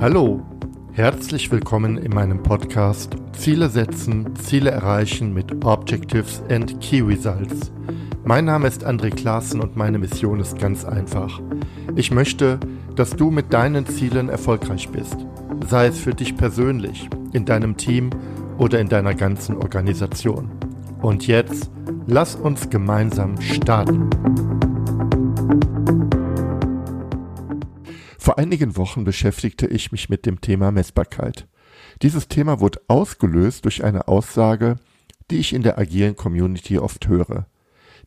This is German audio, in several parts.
Hallo, herzlich willkommen in meinem Podcast Ziele setzen, Ziele erreichen mit Objectives and Key Results. Mein Name ist André Klaassen und meine Mission ist ganz einfach. Ich möchte, dass du mit deinen Zielen erfolgreich bist, sei es für dich persönlich, in deinem Team oder in deiner ganzen Organisation. Und jetzt, lass uns gemeinsam starten. Vor einigen Wochen beschäftigte ich mich mit dem Thema Messbarkeit. Dieses Thema wurde ausgelöst durch eine Aussage, die ich in der agilen Community oft höre.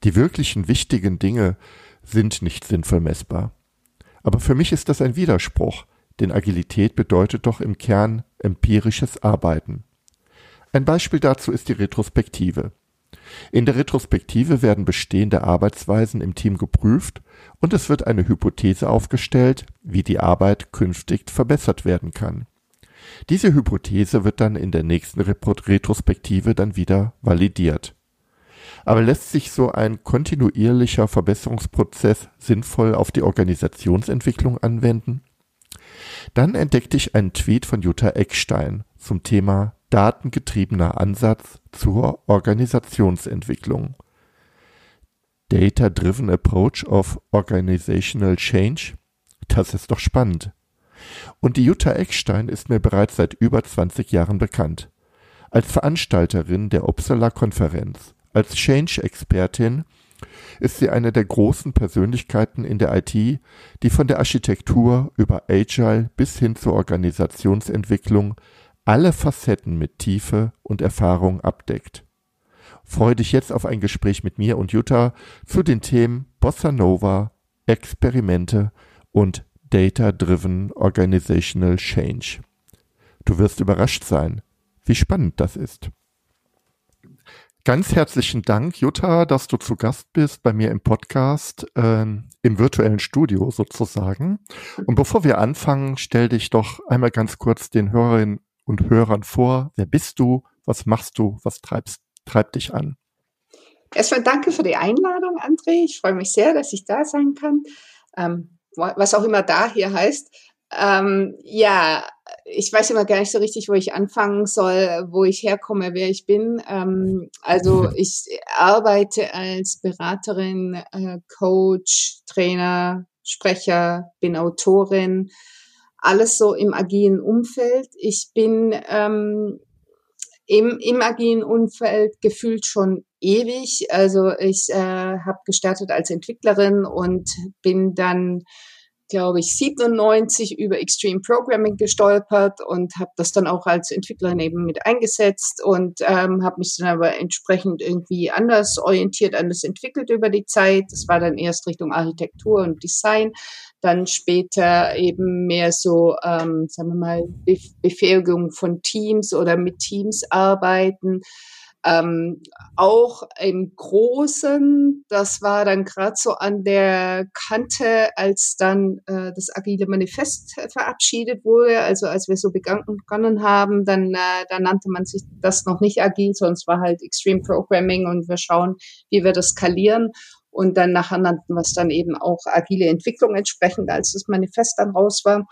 Die wirklichen wichtigen Dinge sind nicht sinnvoll messbar. Aber für mich ist das ein Widerspruch, denn Agilität bedeutet doch im Kern empirisches Arbeiten. Ein Beispiel dazu ist die Retrospektive. In der Retrospektive werden bestehende Arbeitsweisen im Team geprüft und es wird eine Hypothese aufgestellt, wie die Arbeit künftig verbessert werden kann. Diese Hypothese wird dann in der nächsten Retrospektive dann wieder validiert. Aber lässt sich so ein kontinuierlicher Verbesserungsprozess sinnvoll auf die Organisationsentwicklung anwenden? Dann entdeckte ich einen Tweet von Jutta Eckstein zum Thema datengetriebener Ansatz zur Organisationsentwicklung. Data-Driven Approach of Organizational Change? Das ist doch spannend. Und die Jutta Eckstein ist mir bereits seit über 20 Jahren bekannt. Als Veranstalterin der Uppsala-Konferenz, als Change-Expertin ist sie eine der großen Persönlichkeiten in der IT, die von der Architektur über Agile bis hin zur Organisationsentwicklung alle Facetten mit Tiefe und Erfahrung abdeckt. Freue dich jetzt auf ein Gespräch mit mir und Jutta zu den Themen Bossa Nova, Experimente und Data-Driven Organizational Change. Du wirst überrascht sein, wie spannend das ist. Ganz herzlichen Dank, Jutta, dass du zu Gast bist bei mir im Podcast, äh, im virtuellen Studio sozusagen. Und bevor wir anfangen, stell dich doch einmal ganz kurz den Hörerinnen und Hörern vor. Wer bist du? Was machst du? Was treibst, treibt dich an? Erstmal danke für die Einladung, André. Ich freue mich sehr, dass ich da sein kann. Ähm, was auch immer da hier heißt. Ähm, ja, ich weiß immer gar nicht so richtig, wo ich anfangen soll, wo ich herkomme, wer ich bin. Ähm, also ich arbeite als Beraterin, äh, Coach, Trainer, Sprecher, bin Autorin, alles so im agilen Umfeld. Ich bin ähm, im, im agilen Umfeld gefühlt schon ewig. Also ich äh, habe gestartet als Entwicklerin und bin dann glaube ich, 97 über Extreme Programming gestolpert und habe das dann auch als Entwicklerin eben mit eingesetzt und ähm, habe mich dann aber entsprechend irgendwie anders orientiert, anders entwickelt über die Zeit. Das war dann erst Richtung Architektur und Design, dann später eben mehr so, ähm, sagen wir mal, Befähigung von Teams oder mit Teams arbeiten. Ähm, auch im Großen, das war dann gerade so an der Kante, als dann äh, das Agile Manifest verabschiedet wurde, also als wir so begonnen haben, dann, äh, dann nannte man sich das noch nicht agil, sonst war halt Extreme Programming und wir schauen, wie wir das skalieren. Und dann nachher nannten wir es dann eben auch agile Entwicklung entsprechend, als das Manifest dann raus war.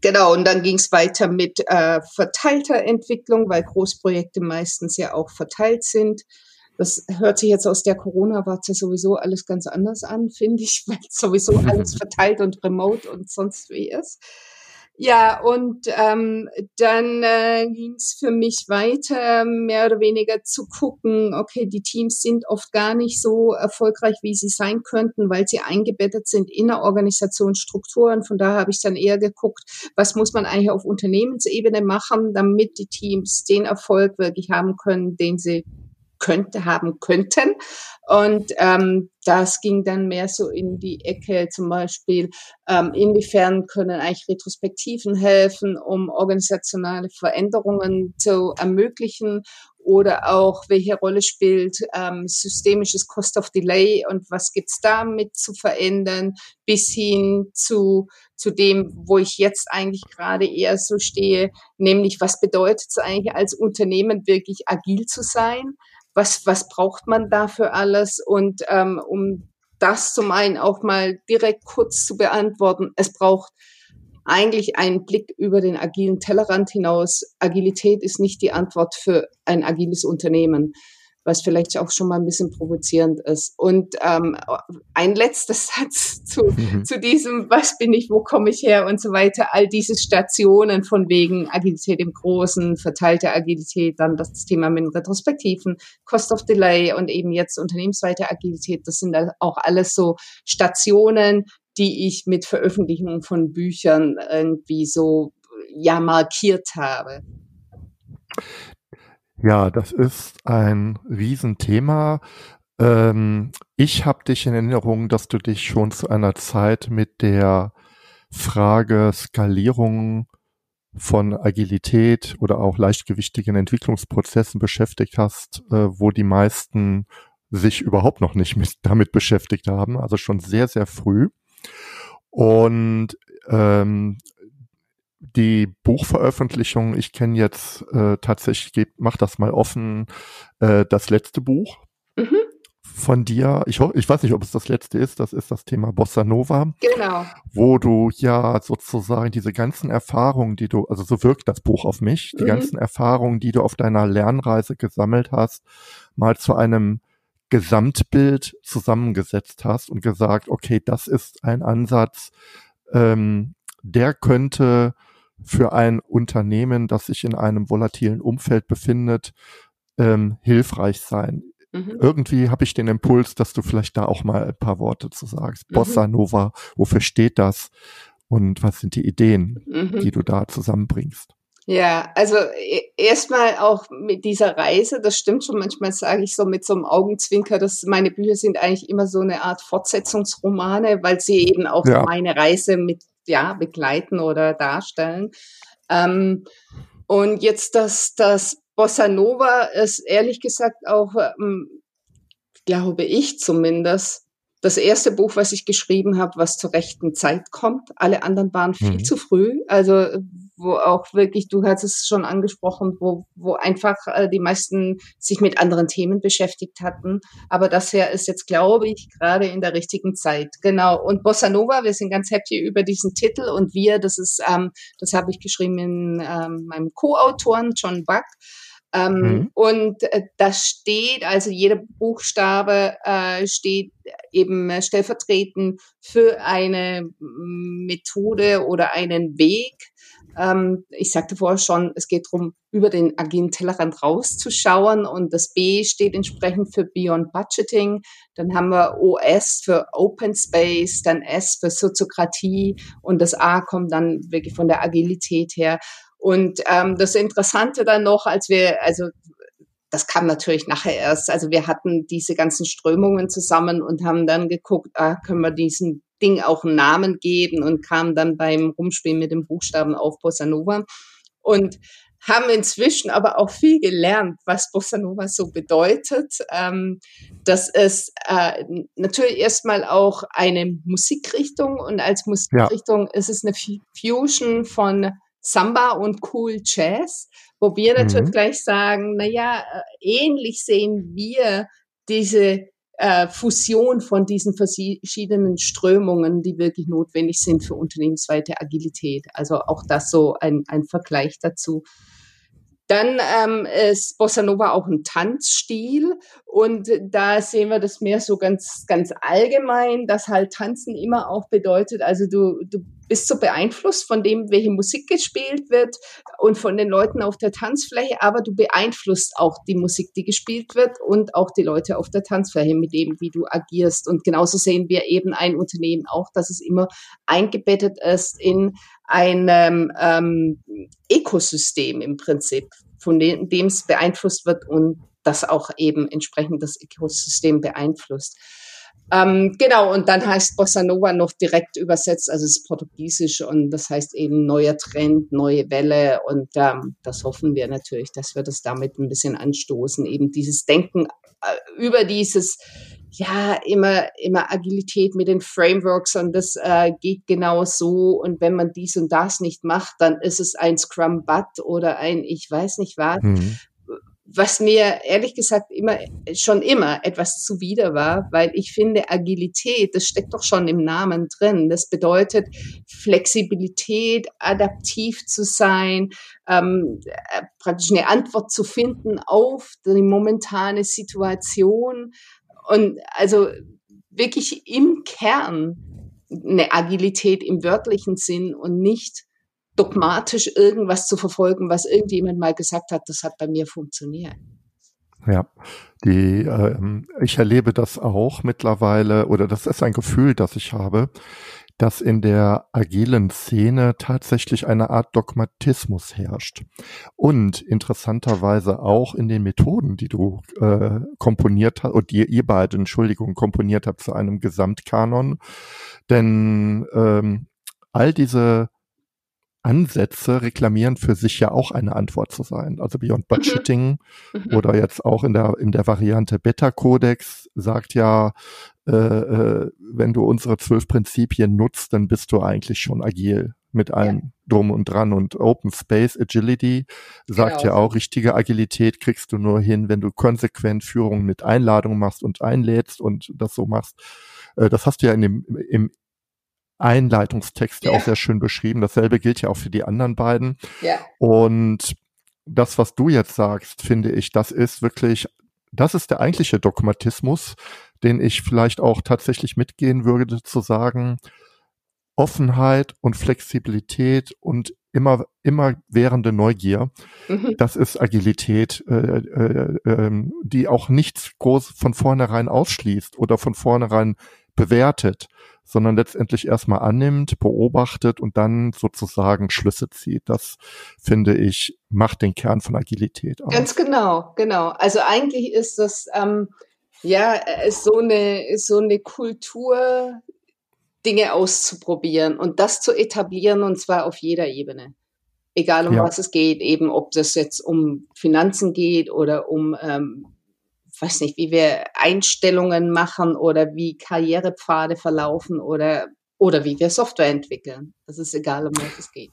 Genau, und dann ging es weiter mit äh, verteilter Entwicklung, weil Großprojekte meistens ja auch verteilt sind. Das hört sich jetzt aus der Corona-Warte sowieso alles ganz anders an, finde ich, weil sowieso alles verteilt und remote und sonst wie ist. Ja, und ähm, dann äh, ging es für mich weiter, mehr oder weniger zu gucken, okay, die Teams sind oft gar nicht so erfolgreich, wie sie sein könnten, weil sie eingebettet sind in der Organisationsstrukturen. Von daher habe ich dann eher geguckt, was muss man eigentlich auf Unternehmensebene machen, damit die Teams den Erfolg wirklich haben können, den sie könnte haben könnten. Und ähm, das ging dann mehr so in die Ecke zum Beispiel, ähm, inwiefern können eigentlich Retrospektiven helfen, um organisationale Veränderungen zu ermöglichen oder auch welche Rolle spielt ähm, systemisches Cost of Delay und was gibt's damit zu verändern, bis hin zu, zu dem, wo ich jetzt eigentlich gerade eher so stehe, nämlich was bedeutet es eigentlich als Unternehmen wirklich agil zu sein? Was, was braucht man da für alles? Und ähm, um das zum einen auch mal direkt kurz zu beantworten, es braucht eigentlich ein Blick über den agilen Tellerrand hinaus. Agilität ist nicht die Antwort für ein agiles Unternehmen was vielleicht auch schon mal ein bisschen provozierend ist. Und ähm, ein letzter Satz zu, mhm. zu diesem, was bin ich, wo komme ich her und so weiter, all diese Stationen von wegen Agilität im Großen, verteilte Agilität, dann das Thema mit Retrospektiven, Cost of Delay und eben jetzt unternehmensweite Agilität, das sind auch alles so Stationen, die ich mit Veröffentlichungen von Büchern irgendwie so ja markiert habe. Ja, das ist ein Riesenthema. Ähm, ich habe dich in Erinnerung, dass du dich schon zu einer Zeit mit der Frage Skalierung von Agilität oder auch leichtgewichtigen Entwicklungsprozessen beschäftigt hast, äh, wo die meisten sich überhaupt noch nicht mit, damit beschäftigt haben, also schon sehr, sehr früh. Und ähm, die Buchveröffentlichung, ich kenne jetzt äh, tatsächlich, mach das mal offen, äh, das letzte Buch mhm. von dir. Ich, ich weiß nicht, ob es das letzte ist, das ist das Thema Bossa Nova. Genau. Wo du ja sozusagen diese ganzen Erfahrungen, die du, also so wirkt das Buch auf mich, die mhm. ganzen Erfahrungen, die du auf deiner Lernreise gesammelt hast, mal zu einem Gesamtbild zusammengesetzt hast und gesagt, okay, das ist ein Ansatz, ähm, der könnte für ein Unternehmen, das sich in einem volatilen Umfeld befindet, ähm, hilfreich sein. Mhm. Irgendwie habe ich den Impuls, dass du vielleicht da auch mal ein paar Worte zu sagst. Mhm. Bossa Nova, wofür steht das? Und was sind die Ideen, mhm. die du da zusammenbringst? Ja, also e, erstmal auch mit dieser Reise, das stimmt schon, manchmal sage ich so mit so einem Augenzwinker, dass meine Bücher sind eigentlich immer so eine Art Fortsetzungsromane, weil sie eben auch ja. meine Reise mit ja, begleiten oder darstellen. Ähm, und jetzt das, das Bossa Nova ist ehrlich gesagt auch, ähm, glaube ich zumindest, das erste Buch, was ich geschrieben habe, was zur rechten Zeit kommt. Alle anderen waren viel mhm. zu früh. Also wo auch wirklich, du hast es schon angesprochen, wo, wo einfach äh, die meisten sich mit anderen Themen beschäftigt hatten. Aber das hier ist jetzt, glaube ich, gerade in der richtigen Zeit. Genau. Und Bossa Nova, wir sind ganz happy über diesen Titel und wir, das ist, ähm, das habe ich geschrieben in ähm, meinem Co-Autoren John Buck. Ähm, mhm. Und äh, das steht, also jeder Buchstabe äh, steht eben stellvertretend für eine Methode oder einen Weg. Ähm, ich sagte vorher schon, es geht darum, über den agilen Tellerrand rauszuschauen und das B steht entsprechend für Beyond Budgeting. Dann haben wir OS für Open Space, dann S für Soziokratie und das A kommt dann wirklich von der Agilität her. Und ähm, das Interessante dann noch, als wir, also das kam natürlich nachher erst, also wir hatten diese ganzen Strömungen zusammen und haben dann geguckt, ah, können wir diesem Ding auch einen Namen geben und kamen dann beim Rumspielen mit den Buchstaben auf Bossa Nova. Und haben inzwischen aber auch viel gelernt, was Bossa Nova so bedeutet. Ähm, das ist äh, natürlich erstmal auch eine Musikrichtung und als Musikrichtung ja. ist es eine Fusion von Samba und Cool Jazz, wo wir natürlich mhm. gleich sagen, na ja, äh, ähnlich sehen wir diese äh, Fusion von diesen verschiedenen Strömungen, die wirklich notwendig sind für unternehmensweite Agilität. Also auch das so ein, ein Vergleich dazu. Dann ähm, ist Bossa Nova auch ein Tanzstil und da sehen wir das mehr so ganz, ganz allgemein, dass halt Tanzen immer auch bedeutet, also du, du bist so beeinflusst von dem, welche Musik gespielt wird und von den Leuten auf der Tanzfläche, aber du beeinflusst auch die Musik, die gespielt wird und auch die Leute auf der Tanzfläche mit dem, wie du agierst. Und genauso sehen wir eben ein Unternehmen auch, dass es immer eingebettet ist in einem ähm, Ökosystem im Prinzip, von dem, dem es beeinflusst wird und das auch eben entsprechend das Ökosystem beeinflusst. Ähm, genau, und dann heißt Bossa Nova noch direkt übersetzt, also es ist Portugiesisch und das heißt eben neuer Trend, neue Welle und ähm, das hoffen wir natürlich, dass wir das damit ein bisschen anstoßen, eben dieses Denken äh, über dieses ja, immer, immer Agilität mit den Frameworks und das äh, geht genau so. Und wenn man dies und das nicht macht, dann ist es ein Scrum Butt oder ein ich weiß nicht was. Mhm. Was mir ehrlich gesagt immer, schon immer etwas zuwider war, weil ich finde, Agilität, das steckt doch schon im Namen drin. Das bedeutet Flexibilität, adaptiv zu sein, ähm, äh, praktisch eine Antwort zu finden auf die momentane Situation. Und also wirklich im Kern eine Agilität im wörtlichen Sinn und nicht dogmatisch irgendwas zu verfolgen, was irgendjemand mal gesagt hat, das hat bei mir funktioniert. Ja, die, äh, ich erlebe das auch mittlerweile, oder das ist ein Gefühl, das ich habe, dass in der agilen Szene tatsächlich eine Art Dogmatismus herrscht. Und interessanterweise auch in den Methoden, die du äh, komponiert hast, und die ihr beide, Entschuldigung, komponiert habt zu einem Gesamtkanon. Denn ähm, all diese Ansätze reklamieren für sich ja auch eine Antwort zu sein. Also Beyond mhm. Budgeting mhm. oder jetzt auch in der, in der Variante Beta Codex sagt ja, äh, äh, wenn du unsere zwölf Prinzipien nutzt, dann bist du eigentlich schon agil mit allem ja. drum und dran und Open Space Agility sagt genau. ja auch, richtige Agilität kriegst du nur hin, wenn du konsequent Führung mit Einladung machst und einlädst und das so machst. Äh, das hast du ja in dem, im Einleitungstext ja. auch sehr schön beschrieben. Dasselbe gilt ja auch für die anderen beiden. Ja. Und das, was du jetzt sagst, finde ich, das ist wirklich, das ist der eigentliche Dogmatismus, den ich vielleicht auch tatsächlich mitgehen würde, zu sagen, Offenheit und Flexibilität und immer, immer währende Neugier. Mhm. Das ist Agilität, äh, äh, äh, die auch nichts groß von vornherein ausschließt oder von vornherein bewertet, sondern letztendlich erstmal annimmt, beobachtet und dann sozusagen Schlüsse zieht. Das finde ich macht den Kern von Agilität aus. Ganz genau, genau. Also eigentlich ist das ähm, ja ist so eine ist so eine Kultur, Dinge auszuprobieren und das zu etablieren und zwar auf jeder Ebene. Egal um ja. was es geht, eben ob das jetzt um Finanzen geht oder um ähm, weiß nicht, wie wir Einstellungen machen oder wie Karrierepfade verlaufen oder, oder wie wir Software entwickeln. Das ist egal, um was es geht.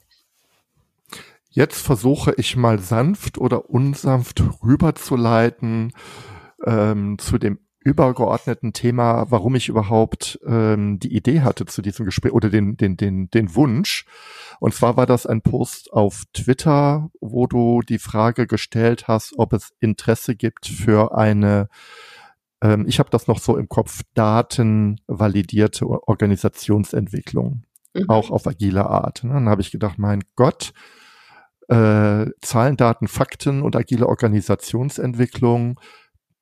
Jetzt versuche ich mal sanft oder unsanft rüberzuleiten ähm, zu dem übergeordneten Thema, warum ich überhaupt ähm, die Idee hatte zu diesem Gespräch oder den, den, den, den Wunsch. Und zwar war das ein Post auf Twitter, wo du die Frage gestellt hast, ob es Interesse gibt für eine, ähm, ich habe das noch so im Kopf, datenvalidierte Organisationsentwicklung, mhm. auch auf agile Art. Ne? Dann habe ich gedacht, mein Gott, äh, Zahlen, Daten, Fakten und agile Organisationsentwicklung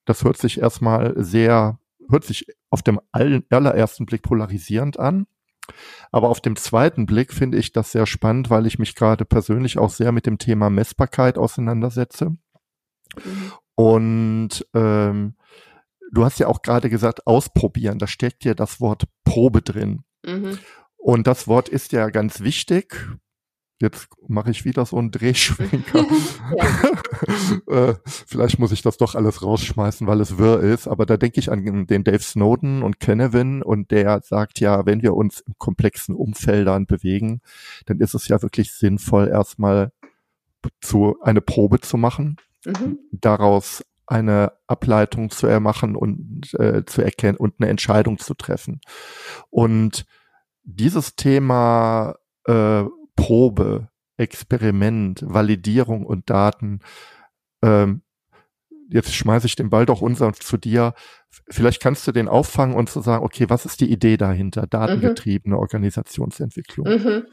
das hört sich erstmal sehr, hört sich auf dem allerersten Blick polarisierend an. Aber auf dem zweiten Blick finde ich das sehr spannend, weil ich mich gerade persönlich auch sehr mit dem Thema Messbarkeit auseinandersetze. Mhm. Und ähm, du hast ja auch gerade gesagt, ausprobieren. Da steckt ja das Wort Probe drin. Mhm. Und das Wort ist ja ganz wichtig. Jetzt mache ich wieder so einen Drehschwenker. äh, vielleicht muss ich das doch alles rausschmeißen, weil es wirr ist. Aber da denke ich an den Dave Snowden und Kenevin und der sagt ja, wenn wir uns in komplexen Umfeldern bewegen, dann ist es ja wirklich sinnvoll, erstmal zu eine Probe zu machen, mhm. daraus eine Ableitung zu ermachen und äh, zu erkennen und eine Entscheidung zu treffen. Und dieses Thema äh, Probe, Experiment, Validierung und Daten. Ähm, jetzt schmeiße ich den Ball doch unsanft zu dir. Vielleicht kannst du den auffangen und zu sagen, okay, was ist die Idee dahinter? Datengetriebene mhm. Organisationsentwicklung. Mhm.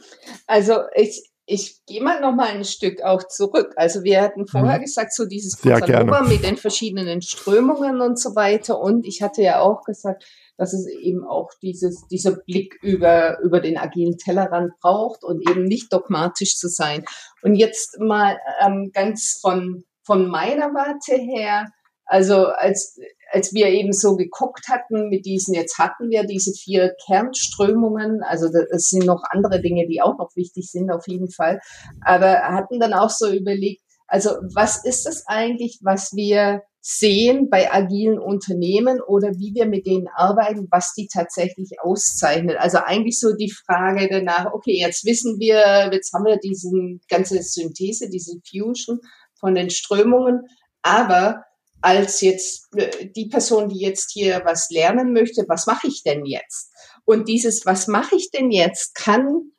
Also ich, ich gehe mal noch mal ein Stück auch zurück. Also wir hatten vorher mhm. gesagt, so dieses Casanova mit den verschiedenen Strömungen und so weiter. Und ich hatte ja auch gesagt, dass es eben auch dieses, dieser Blick über, über den agilen Tellerrand braucht und eben nicht dogmatisch zu sein. Und jetzt mal ähm, ganz von, von meiner Warte her, also als, als wir eben so geguckt hatten mit diesen, jetzt hatten wir diese vier Kernströmungen, also es sind noch andere Dinge, die auch noch wichtig sind auf jeden Fall, aber hatten dann auch so überlegt, also was ist das eigentlich, was wir sehen bei agilen Unternehmen oder wie wir mit denen arbeiten, was die tatsächlich auszeichnet. Also eigentlich so die Frage danach, okay, jetzt wissen wir, jetzt haben wir diese ganze Synthese, diese Fusion von den Strömungen. Aber als jetzt äh, die Person, die jetzt hier was lernen möchte, was mache ich denn jetzt? Und dieses, was mache ich denn jetzt, kann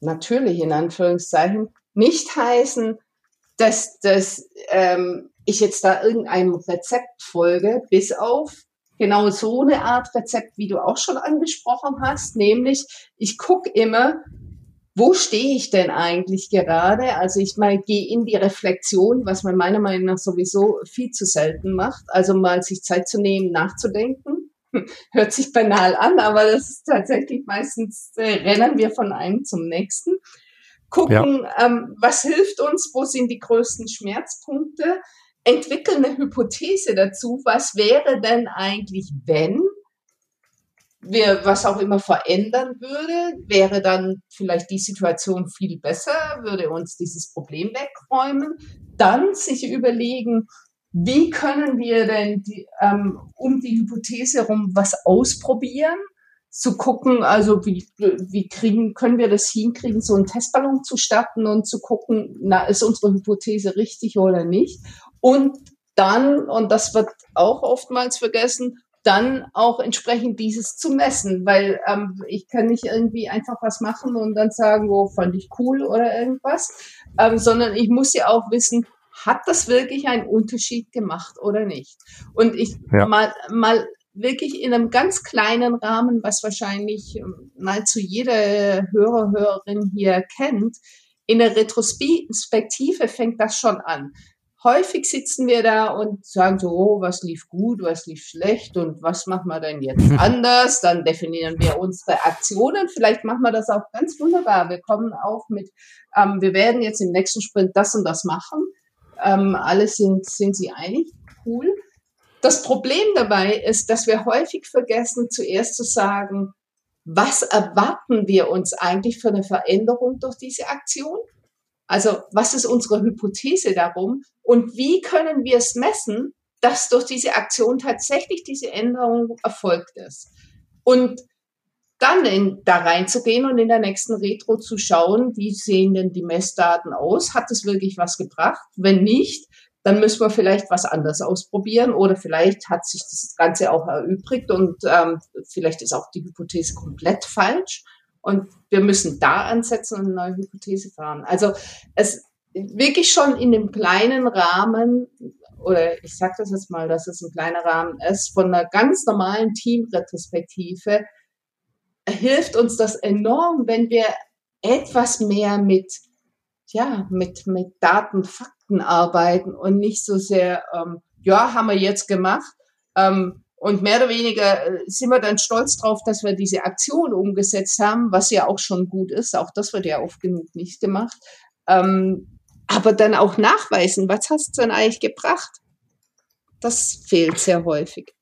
natürlich in Anführungszeichen nicht heißen, dass, dass ähm, ich jetzt da irgendeinem Rezept folge, bis auf genau so eine Art Rezept, wie du auch schon angesprochen hast, nämlich ich gucke immer, wo stehe ich denn eigentlich gerade? Also ich mal gehe in die Reflexion, was man meiner Meinung nach sowieso viel zu selten macht. Also mal sich Zeit zu nehmen, nachzudenken. Hört sich banal an, aber das ist tatsächlich meistens, äh, rennen wir von einem zum nächsten. Gucken, ja. ähm, was hilft uns, wo sind die größten Schmerzpunkte, entwickeln eine Hypothese dazu, was wäre denn eigentlich, wenn wir was auch immer verändern würde, wäre dann vielleicht die Situation viel besser, würde uns dieses Problem wegräumen. Dann sich überlegen, wie können wir denn die, ähm, um die Hypothese herum was ausprobieren? Zu gucken, also wie, wie kriegen, können wir das hinkriegen, so einen Testballon zu starten und zu gucken, na, ist unsere Hypothese richtig oder nicht? Und dann, und das wird auch oftmals vergessen, dann auch entsprechend dieses zu messen, weil ähm, ich kann nicht irgendwie einfach was machen und dann sagen, wo oh, fand ich cool oder irgendwas, ähm, sondern ich muss ja auch wissen, hat das wirklich einen Unterschied gemacht oder nicht? Und ich ja. mal, mal wirklich in einem ganz kleinen Rahmen, was wahrscheinlich ähm, nahezu jede Hörer, Hörerin hier kennt, in der Retrospektive fängt das schon an häufig sitzen wir da und sagen so, oh, was lief gut, was lief schlecht und was machen wir denn jetzt anders? Dann definieren wir unsere Aktionen. Vielleicht machen wir das auch ganz wunderbar. Wir kommen auch mit, ähm, wir werden jetzt im nächsten Sprint das und das machen. Ähm, alle sind, sind sie einig. Cool. Das Problem dabei ist, dass wir häufig vergessen, zuerst zu sagen, was erwarten wir uns eigentlich für eine Veränderung durch diese Aktion? Also was ist unsere Hypothese darum und wie können wir es messen, dass durch diese Aktion tatsächlich diese Änderung erfolgt ist? Und dann in, da reinzugehen und in der nächsten Retro zu schauen, wie sehen denn die Messdaten aus? Hat es wirklich was gebracht? Wenn nicht, dann müssen wir vielleicht was anderes ausprobieren oder vielleicht hat sich das Ganze auch erübrigt und ähm, vielleicht ist auch die Hypothese komplett falsch. Und wir müssen da ansetzen und eine neue Hypothese fahren. Also es wirklich schon in dem kleinen Rahmen, oder ich sage das jetzt mal, dass es ein kleiner Rahmen ist, von einer ganz normalen Teamretrospektive, hilft uns das enorm, wenn wir etwas mehr mit, ja, mit, mit Daten, Fakten arbeiten und nicht so sehr, ähm, ja, haben wir jetzt gemacht, ähm, und mehr oder weniger äh, sind wir dann stolz drauf, dass wir diese Aktion umgesetzt haben, was ja auch schon gut ist. Auch das wird ja oft genug nicht gemacht. Ähm, aber dann auch nachweisen, was hast du denn eigentlich gebracht? Das fehlt sehr häufig.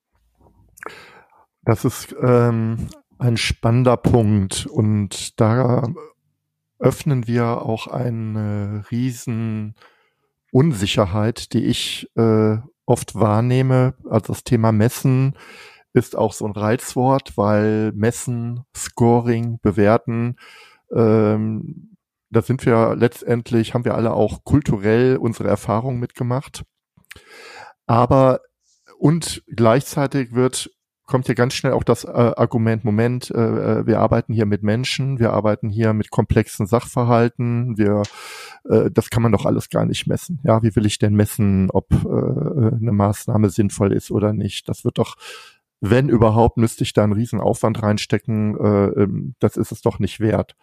Das ist ähm, ein spannender Punkt und da öffnen wir auch eine riesen Unsicherheit, die ich äh, oft wahrnehme. Also das Thema Messen ist auch so ein Reizwort, weil Messen, Scoring, Bewerten, ähm, da sind wir letztendlich, haben wir alle auch kulturell unsere Erfahrungen mitgemacht. Aber und gleichzeitig wird kommt hier ganz schnell auch das äh, Argument, Moment, äh, äh, wir arbeiten hier mit Menschen, wir arbeiten hier mit komplexen Sachverhalten, wir, äh, das kann man doch alles gar nicht messen. Ja, wie will ich denn messen, ob äh, eine Maßnahme sinnvoll ist oder nicht? Das wird doch, wenn überhaupt, müsste ich da einen riesen Aufwand reinstecken, äh, ähm, das ist es doch nicht wert.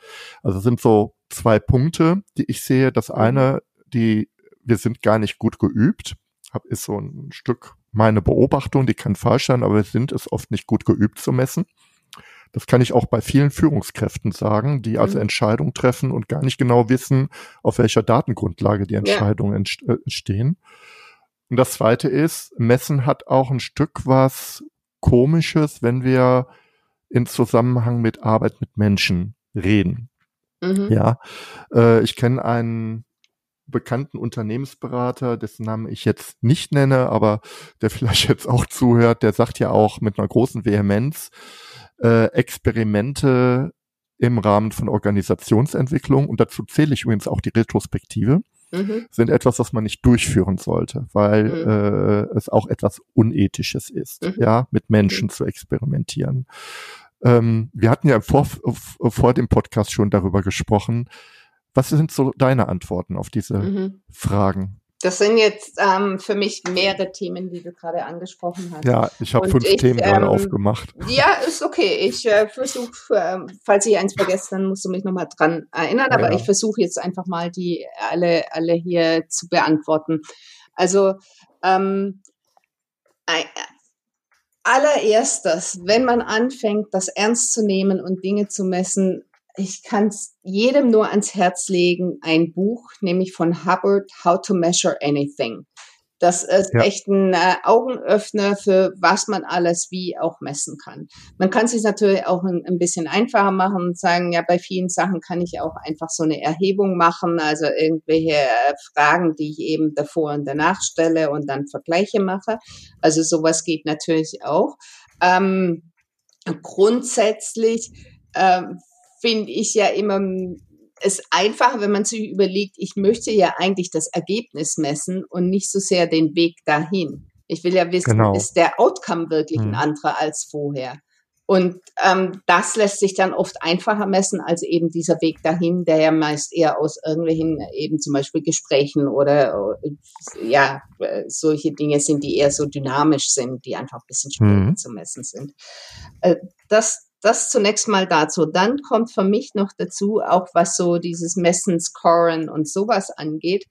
Also sind so zwei Punkte, die ich sehe. Das eine, die, wir sind gar nicht gut geübt, ist so ein Stück meine Beobachtung, die kann falsch sein, aber wir sind es oft nicht gut geübt zu messen. Das kann ich auch bei vielen Führungskräften sagen, die also mhm. Entscheidungen treffen und gar nicht genau wissen, auf welcher Datengrundlage die Entscheidungen ja. Äh, entstehen. Und das zweite ist, Messen hat auch ein Stück was Komisches, wenn wir in Zusammenhang mit Arbeit mit Menschen reden. Mhm. Ja, äh, ich kenne einen bekannten Unternehmensberater, dessen Namen ich jetzt nicht nenne, aber der vielleicht jetzt auch zuhört, der sagt ja auch mit einer großen Vehemenz, äh, Experimente im Rahmen von Organisationsentwicklung, und dazu zähle ich übrigens auch die Retrospektive, mhm. sind etwas, was man nicht durchführen sollte, weil mhm. äh, es auch etwas Unethisches ist, mhm. ja, mit Menschen zu experimentieren. Ähm, wir hatten ja vor, vor dem Podcast schon darüber gesprochen. Was sind so deine Antworten auf diese mhm. Fragen? Das sind jetzt ähm, für mich mehrere Themen, die du gerade angesprochen hast. Ja, ich habe fünf ich, Themen gerade ähm, aufgemacht. Ja, ist okay. Ich äh, versuche, äh, falls ich eins vergesse, dann musst du mich nochmal dran erinnern. Aber ja. ich versuche jetzt einfach mal, die alle, alle hier zu beantworten. Also ähm, allererstes, wenn man anfängt, das ernst zu nehmen und Dinge zu messen, ich kann es jedem nur ans Herz legen, ein Buch, nämlich von Hubbard, How to Measure Anything. Das ist ja. echt ein äh, Augenöffner für was man alles wie auch messen kann. Man kann sich natürlich auch ein, ein, bisschen einfacher machen und sagen, ja, bei vielen Sachen kann ich auch einfach so eine Erhebung machen, also irgendwelche äh, Fragen, die ich eben davor und danach stelle und dann Vergleiche mache. Also sowas geht natürlich auch. Ähm, grundsätzlich ähm, finde ich ja immer es einfacher, wenn man sich überlegt, ich möchte ja eigentlich das Ergebnis messen und nicht so sehr den Weg dahin. Ich will ja wissen, genau. ist der Outcome wirklich hm. ein anderer als vorher? Und ähm, das lässt sich dann oft einfacher messen als eben dieser Weg dahin, der ja meist eher aus irgendwelchen eben zum Beispiel Gesprächen oder äh, ja solche Dinge sind, die eher so dynamisch sind, die einfach ein bisschen schwieriger mhm. zu messen sind. Äh, das das zunächst mal dazu. Dann kommt für mich noch dazu, auch was so dieses Messen, Scoren und sowas angeht.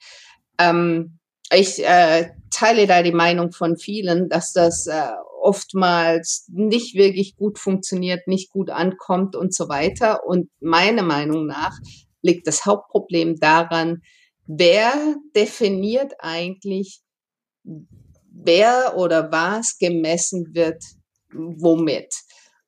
Ähm, ich äh, teile da die Meinung von vielen, dass das äh, oftmals nicht wirklich gut funktioniert, nicht gut ankommt und so weiter. Und meiner Meinung nach liegt das Hauptproblem daran, wer definiert eigentlich, wer oder was gemessen wird, womit.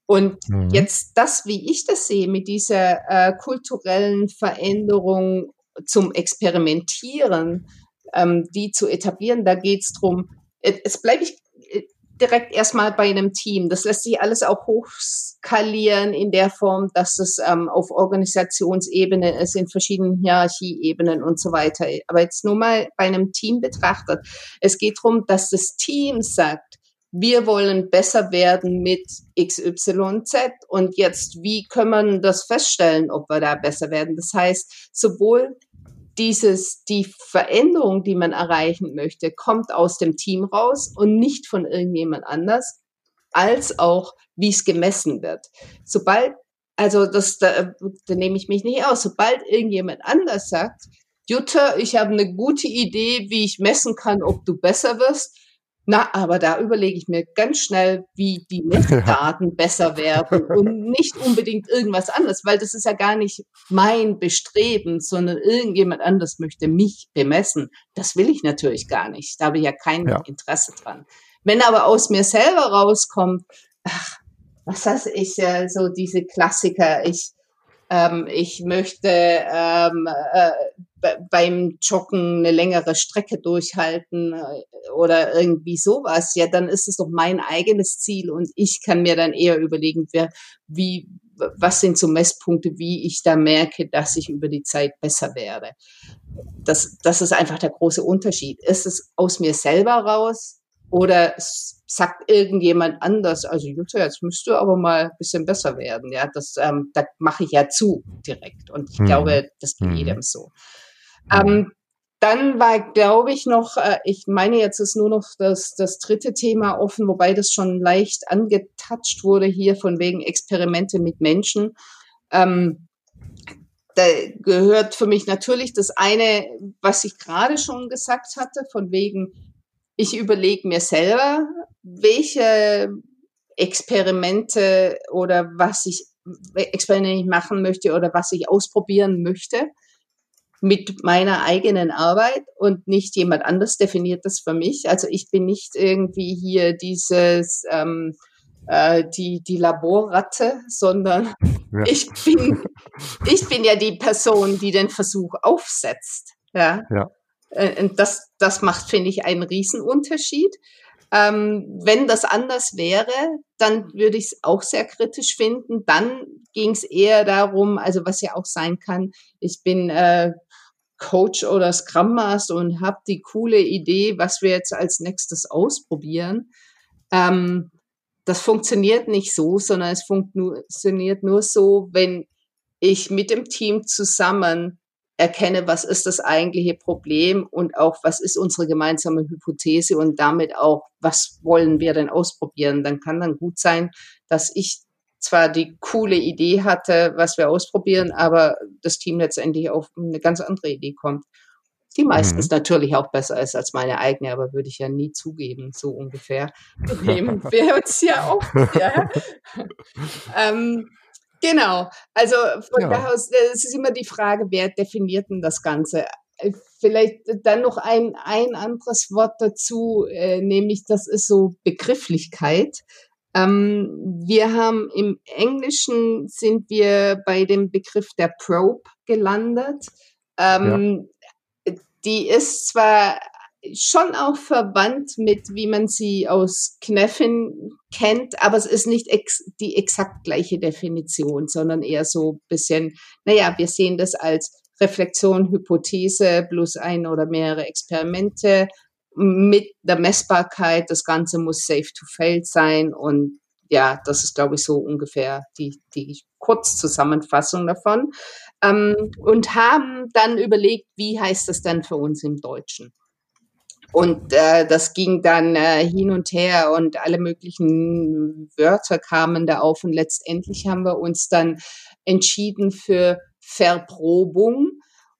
Und mhm. jetzt das, wie ich das sehe, mit dieser äh, kulturellen Veränderung zum Experimentieren, ähm, die zu etablieren, da geht es darum, es bleibe ich äh, direkt erstmal bei einem Team. Das lässt sich alles auch hochskalieren in der Form, dass es ähm, auf Organisationsebene ist, in verschiedenen Hierarchieebenen und so weiter. Aber jetzt nur mal bei einem Team betrachtet. Es geht darum, dass das Team sagt, wir wollen besser werden mit XYZ und jetzt, wie können wir das feststellen, ob wir da besser werden? Das heißt, sowohl dieses, die Veränderung, die man erreichen möchte, kommt aus dem Team raus und nicht von irgendjemand anders, als auch, wie es gemessen wird. Sobald, also das, da, da nehme ich mich nicht aus, sobald irgendjemand anders sagt, Jutta, ich habe eine gute Idee, wie ich messen kann, ob du besser wirst, na, aber da überlege ich mir ganz schnell, wie die Messdaten ja. besser werden und nicht unbedingt irgendwas anderes, weil das ist ja gar nicht mein Bestreben, sondern irgendjemand anders möchte mich bemessen. Das will ich natürlich gar nicht. Da habe ich ja kein ja. Interesse dran. Wenn aber aus mir selber rauskommt, ach, was heißt ich, äh, so diese Klassiker, ich, ähm, ich möchte ähm, äh, beim Joggen eine längere Strecke durchhalten äh, oder irgendwie sowas, ja, dann ist es doch mein eigenes Ziel und ich kann mir dann eher überlegen, wer, wie, was sind so Messpunkte, wie ich da merke, dass ich über die Zeit besser werde. Das, das ist einfach der große Unterschied. Ist es aus mir selber raus oder sagt irgendjemand anders, also Jutta, jetzt müsst du aber mal ein bisschen besser werden. Ja, das, ähm, da mache ich ja zu direkt. Und ich hm. glaube, das geht hm. jedem so. Ähm, dann war, glaube ich, noch, äh, ich meine, jetzt ist nur noch das, das dritte Thema offen, wobei das schon leicht angetatscht wurde hier von wegen Experimente mit Menschen. Ähm, da gehört für mich natürlich das eine, was ich gerade schon gesagt hatte, von wegen, ich überlege mir selber, welche Experimente oder was ich Experimente machen möchte oder was ich ausprobieren möchte mit meiner eigenen Arbeit und nicht jemand anders definiert das für mich. Also ich bin nicht irgendwie hier dieses ähm, äh, die die Laborratte, sondern ja. ich bin ich bin ja die Person, die den Versuch aufsetzt. Ja. ja. Äh, und das das macht finde ich einen Riesenunterschied. Ähm, wenn das anders wäre, dann würde ich es auch sehr kritisch finden. Dann ging es eher darum, also was ja auch sein kann, ich bin äh, Coach oder Scrum Master und habe die coole Idee, was wir jetzt als nächstes ausprobieren. Ähm, das funktioniert nicht so, sondern es funktioniert nur so, wenn ich mit dem Team zusammen erkenne, was ist das eigentliche Problem und auch, was ist unsere gemeinsame Hypothese und damit auch, was wollen wir denn ausprobieren. Dann kann dann gut sein, dass ich zwar die coole Idee hatte, was wir ausprobieren, aber das Team letztendlich auf eine ganz andere Idee kommt. Die meistens mhm. natürlich auch besser ist als meine eigene, aber würde ich ja nie zugeben, so ungefähr. Nehmen wir uns ja auch. Ja. ähm, genau, also von ja. daher aus, es ist immer die Frage, wer definiert denn das Ganze? Äh, vielleicht dann noch ein, ein anderes Wort dazu, äh, nämlich das ist so Begrifflichkeit. Ähm, wir haben im Englischen sind wir bei dem Begriff der Probe gelandet. Ähm, ja. Die ist zwar schon auch verwandt mit, wie man sie aus Kneffin kennt, aber es ist nicht ex die exakt gleiche Definition, sondern eher so ein bisschen, naja, wir sehen das als Reflexion, Hypothese plus ein oder mehrere Experimente mit der Messbarkeit. Das Ganze muss safe to fail sein und ja, das ist, glaube ich, so ungefähr die, die Kurzzusammenfassung davon. Ähm, und haben dann überlegt, wie heißt das dann für uns im Deutschen? Und äh, das ging dann äh, hin und her und alle möglichen Wörter kamen da auf und letztendlich haben wir uns dann entschieden für Verprobung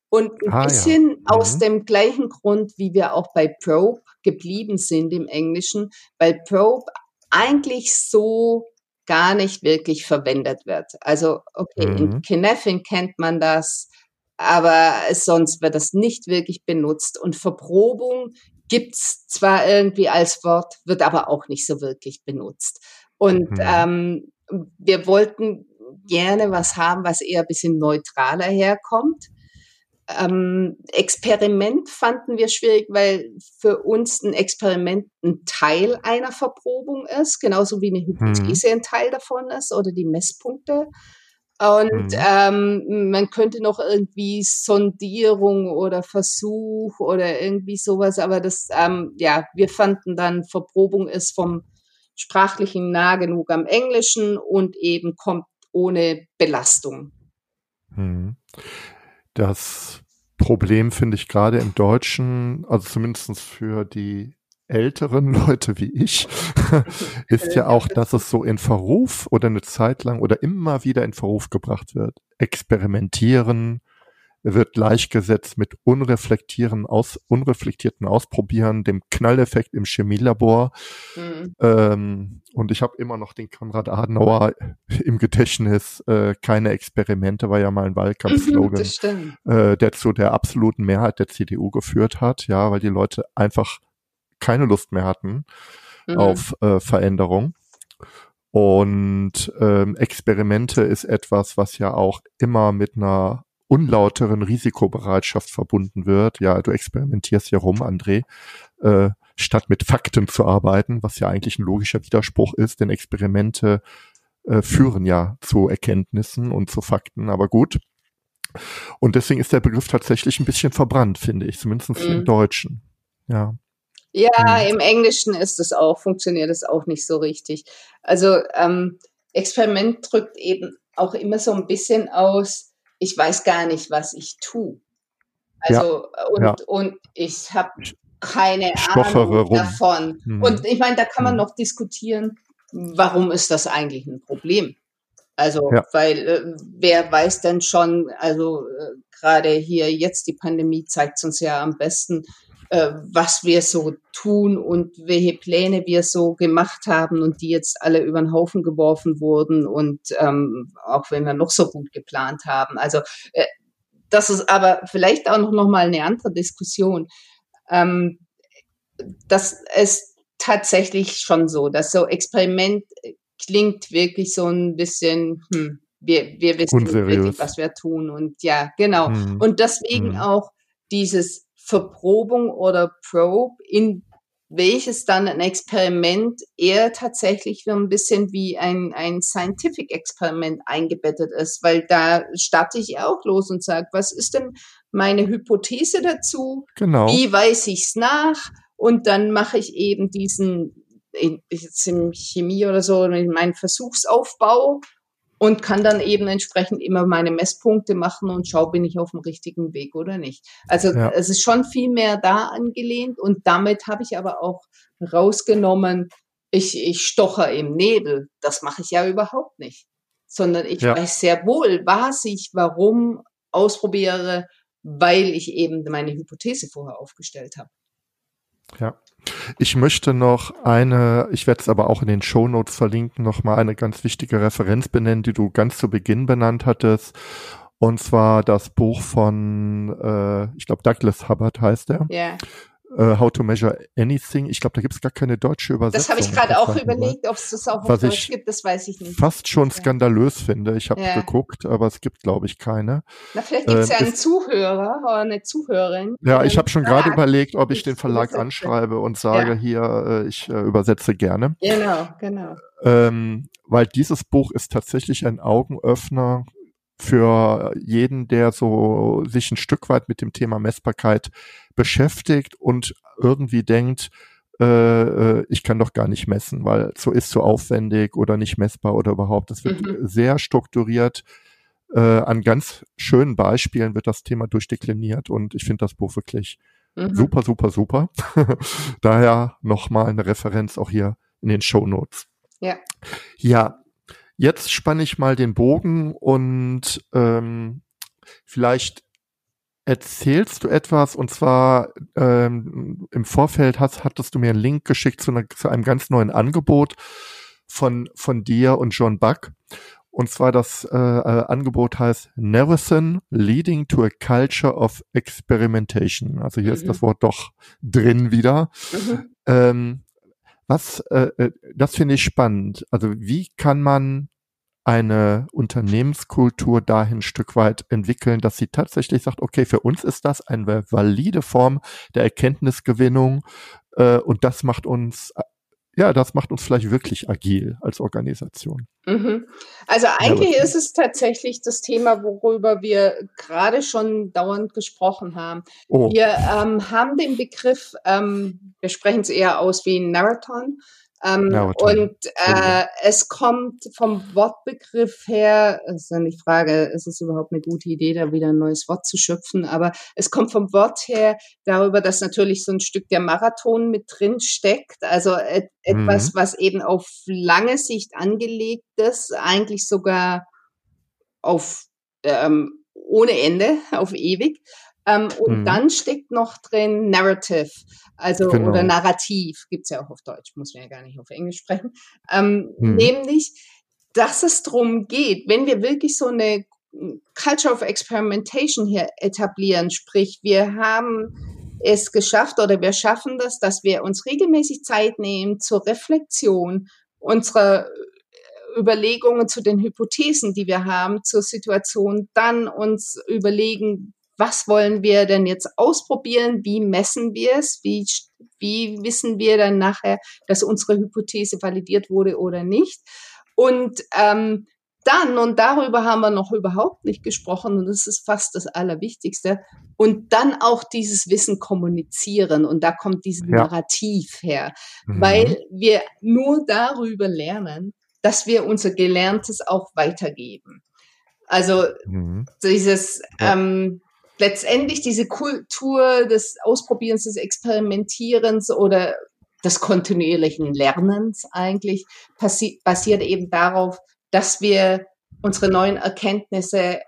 und ein ah, bisschen ja. mhm. aus dem gleichen Grund, wie wir auch bei Probe geblieben sind im Englischen, weil Probe eigentlich so gar nicht wirklich verwendet wird. Also, okay, mhm. in Kinefin kennt man das, aber sonst wird das nicht wirklich benutzt. Und Verprobung gibt's zwar irgendwie als Wort, wird aber auch nicht so wirklich benutzt. Und mhm. ähm, wir wollten gerne was haben, was eher ein bisschen neutraler herkommt. Ähm, Experiment fanden wir schwierig, weil für uns ein Experiment ein Teil einer Verprobung ist, genauso wie eine Hypothese mhm. ein Teil davon ist oder die Messpunkte. Und mhm. ähm, man könnte noch irgendwie Sondierung oder Versuch oder irgendwie sowas, aber das, ähm, ja, wir fanden dann Verprobung ist vom sprachlichen nah genug am Englischen und eben kommt ohne Belastung. Mhm. Das Problem finde ich gerade im Deutschen, also zumindest für die älteren Leute wie ich, ist ja auch, dass es so in Verruf oder eine Zeit lang oder immer wieder in Verruf gebracht wird. Experimentieren, wird gleichgesetzt mit unreflektierten, aus, unreflektierten Ausprobieren, dem Knalleffekt im Chemielabor. Mhm. Ähm, und ich habe immer noch den Konrad Adenauer im Gedächtnis. Äh, keine Experimente war ja mal ein Wahlkampfslogan, äh, der zu der absoluten Mehrheit der CDU geführt hat, ja, weil die Leute einfach keine Lust mehr hatten mhm. auf äh, Veränderung. Und ähm, Experimente ist etwas, was ja auch immer mit einer unlauteren Risikobereitschaft verbunden wird. Ja, du experimentierst hier rum, André, äh, statt mit Fakten zu arbeiten, was ja eigentlich ein logischer Widerspruch ist, denn Experimente äh, führen ja zu Erkenntnissen und zu Fakten, aber gut. Und deswegen ist der Begriff tatsächlich ein bisschen verbrannt, finde ich, zumindest mhm. im Deutschen. Ja. Ja, mhm. im Englischen ist es auch, funktioniert es auch nicht so richtig. Also ähm, Experiment drückt eben auch immer so ein bisschen aus, ich weiß gar nicht, was ich tue. Also ja, und, ja. und ich habe keine Ahnung rum. davon. Mhm. Und ich meine, da kann man mhm. noch diskutieren, warum ist das eigentlich ein Problem? Also, ja. weil äh, wer weiß denn schon, also äh, gerade hier jetzt die Pandemie zeigt uns ja am besten, äh, was wir so tun und welche Pläne wir so gemacht haben und die jetzt alle über den Haufen geworfen wurden und ähm, auch wenn wir noch so gut geplant haben. Also äh, das ist aber vielleicht auch noch, noch mal eine andere Diskussion. Ähm, das ist tatsächlich schon so, dass so Experiment klingt wirklich so ein bisschen, hm, wir, wir wissen Unseriös. wirklich, was wir tun. Und ja, genau. Hm. Und deswegen hm. auch dieses Verprobung oder Probe in welches dann ein Experiment eher tatsächlich so ein bisschen wie ein, ein Scientific Experiment eingebettet ist, weil da starte ich auch los und sage, was ist denn meine Hypothese dazu? Genau. Wie weiß ich es nach? Und dann mache ich eben diesen, jetzt in Chemie oder so, meinen Versuchsaufbau und kann dann eben entsprechend immer meine Messpunkte machen und schau, bin ich auf dem richtigen Weg oder nicht. Also ja. es ist schon viel mehr da angelehnt und damit habe ich aber auch rausgenommen, ich, ich stocher im Nebel. Das mache ich ja überhaupt nicht. Sondern ich ja. weiß sehr wohl, was ich warum ausprobiere, weil ich eben meine Hypothese vorher aufgestellt habe. Ja. Ich möchte noch eine, ich werde es aber auch in den Show Notes verlinken, noch mal eine ganz wichtige Referenz benennen, die du ganz zu Beginn benannt hattest. Und zwar das Buch von, äh, ich glaube, Douglas Hubbard heißt er. Ja. Uh, How to Measure Anything. Ich glaube, da gibt es gar keine deutsche Übersetzung. Das habe ich gerade auch überlegt, ob es das auch auf Deutsch gibt, das weiß ich nicht. Fast schon skandalös finde. Ich habe ja. geguckt, aber es gibt, glaube ich, keine. Na, vielleicht gibt es äh, ja einen Zuhörer oder eine Zuhörerin. Ja, ich habe schon gerade überlegt, ob ich den Verlag anschreibe und sage, ja. hier, äh, ich äh, übersetze gerne. Genau, genau. Ähm, weil dieses Buch ist tatsächlich ein Augenöffner für jeden, der so sich ein Stück weit mit dem Thema Messbarkeit beschäftigt und irgendwie denkt, äh, äh, ich kann doch gar nicht messen, weil so ist so aufwendig oder nicht messbar oder überhaupt. Das wird mhm. sehr strukturiert. Äh, an ganz schönen Beispielen wird das Thema durchdekliniert und ich finde das Buch wirklich mhm. super, super, super. Daher nochmal eine Referenz auch hier in den Show Notes. Ja. Ja, Jetzt spanne ich mal den Bogen und ähm, vielleicht erzählst du etwas und zwar ähm, im Vorfeld hast, hattest du mir einen Link geschickt zu, einer, zu einem ganz neuen Angebot von, von dir und John Buck. Und zwar das äh, äh, Angebot heißt Neverson Leading to a Culture of Experimentation. Also hier mhm. ist das Wort doch drin wieder. Mhm. Ähm, was, äh, äh, das finde ich spannend. Also wie kann man eine Unternehmenskultur dahin ein Stück weit entwickeln, dass sie tatsächlich sagt, okay, für uns ist das eine valide Form der Erkenntnisgewinnung äh, und das macht uns ja, das macht uns vielleicht wirklich agil als Organisation. Mhm. Also eigentlich ja, ist es tatsächlich das Thema, worüber wir gerade schon dauernd gesprochen haben. Oh. Wir ähm, haben den Begriff, ähm, wir sprechen es eher aus wie ein Marathon. Ähm, ja, und äh, es kommt vom Wortbegriff her, ist dann die Frage, ist es überhaupt eine gute Idee, da wieder ein neues Wort zu schöpfen, aber es kommt vom Wort her darüber, dass natürlich so ein Stück der Marathon mit drin steckt, also et etwas, mhm. was eben auf lange Sicht angelegt ist, eigentlich sogar auf ähm, ohne Ende, auf ewig. Ähm, und mhm. dann steckt noch drin Narrative, also genau. oder Narrativ, gibt's ja auch auf Deutsch, muss man ja gar nicht auf Englisch sprechen. Ähm, mhm. Nämlich, dass es drum geht, wenn wir wirklich so eine Culture of Experimentation hier etablieren, sprich, wir haben es geschafft oder wir schaffen das, dass wir uns regelmäßig Zeit nehmen zur Reflexion unserer Überlegungen zu den Hypothesen, die wir haben zur Situation, dann uns überlegen, was wollen wir denn jetzt ausprobieren, wie messen wir es, wie, wie wissen wir dann nachher, dass unsere Hypothese validiert wurde oder nicht. Und ähm, dann, und darüber haben wir noch überhaupt nicht gesprochen, und das ist fast das Allerwichtigste, und dann auch dieses Wissen kommunizieren. Und da kommt dieses ja. Narrativ her, mhm. weil wir nur darüber lernen, dass wir unser Gelerntes auch weitergeben. Also mhm. dieses, ja. ähm, letztendlich diese Kultur des Ausprobierens, des Experimentierens oder des kontinuierlichen Lernens eigentlich basiert eben darauf, dass wir unsere neuen Erkenntnisse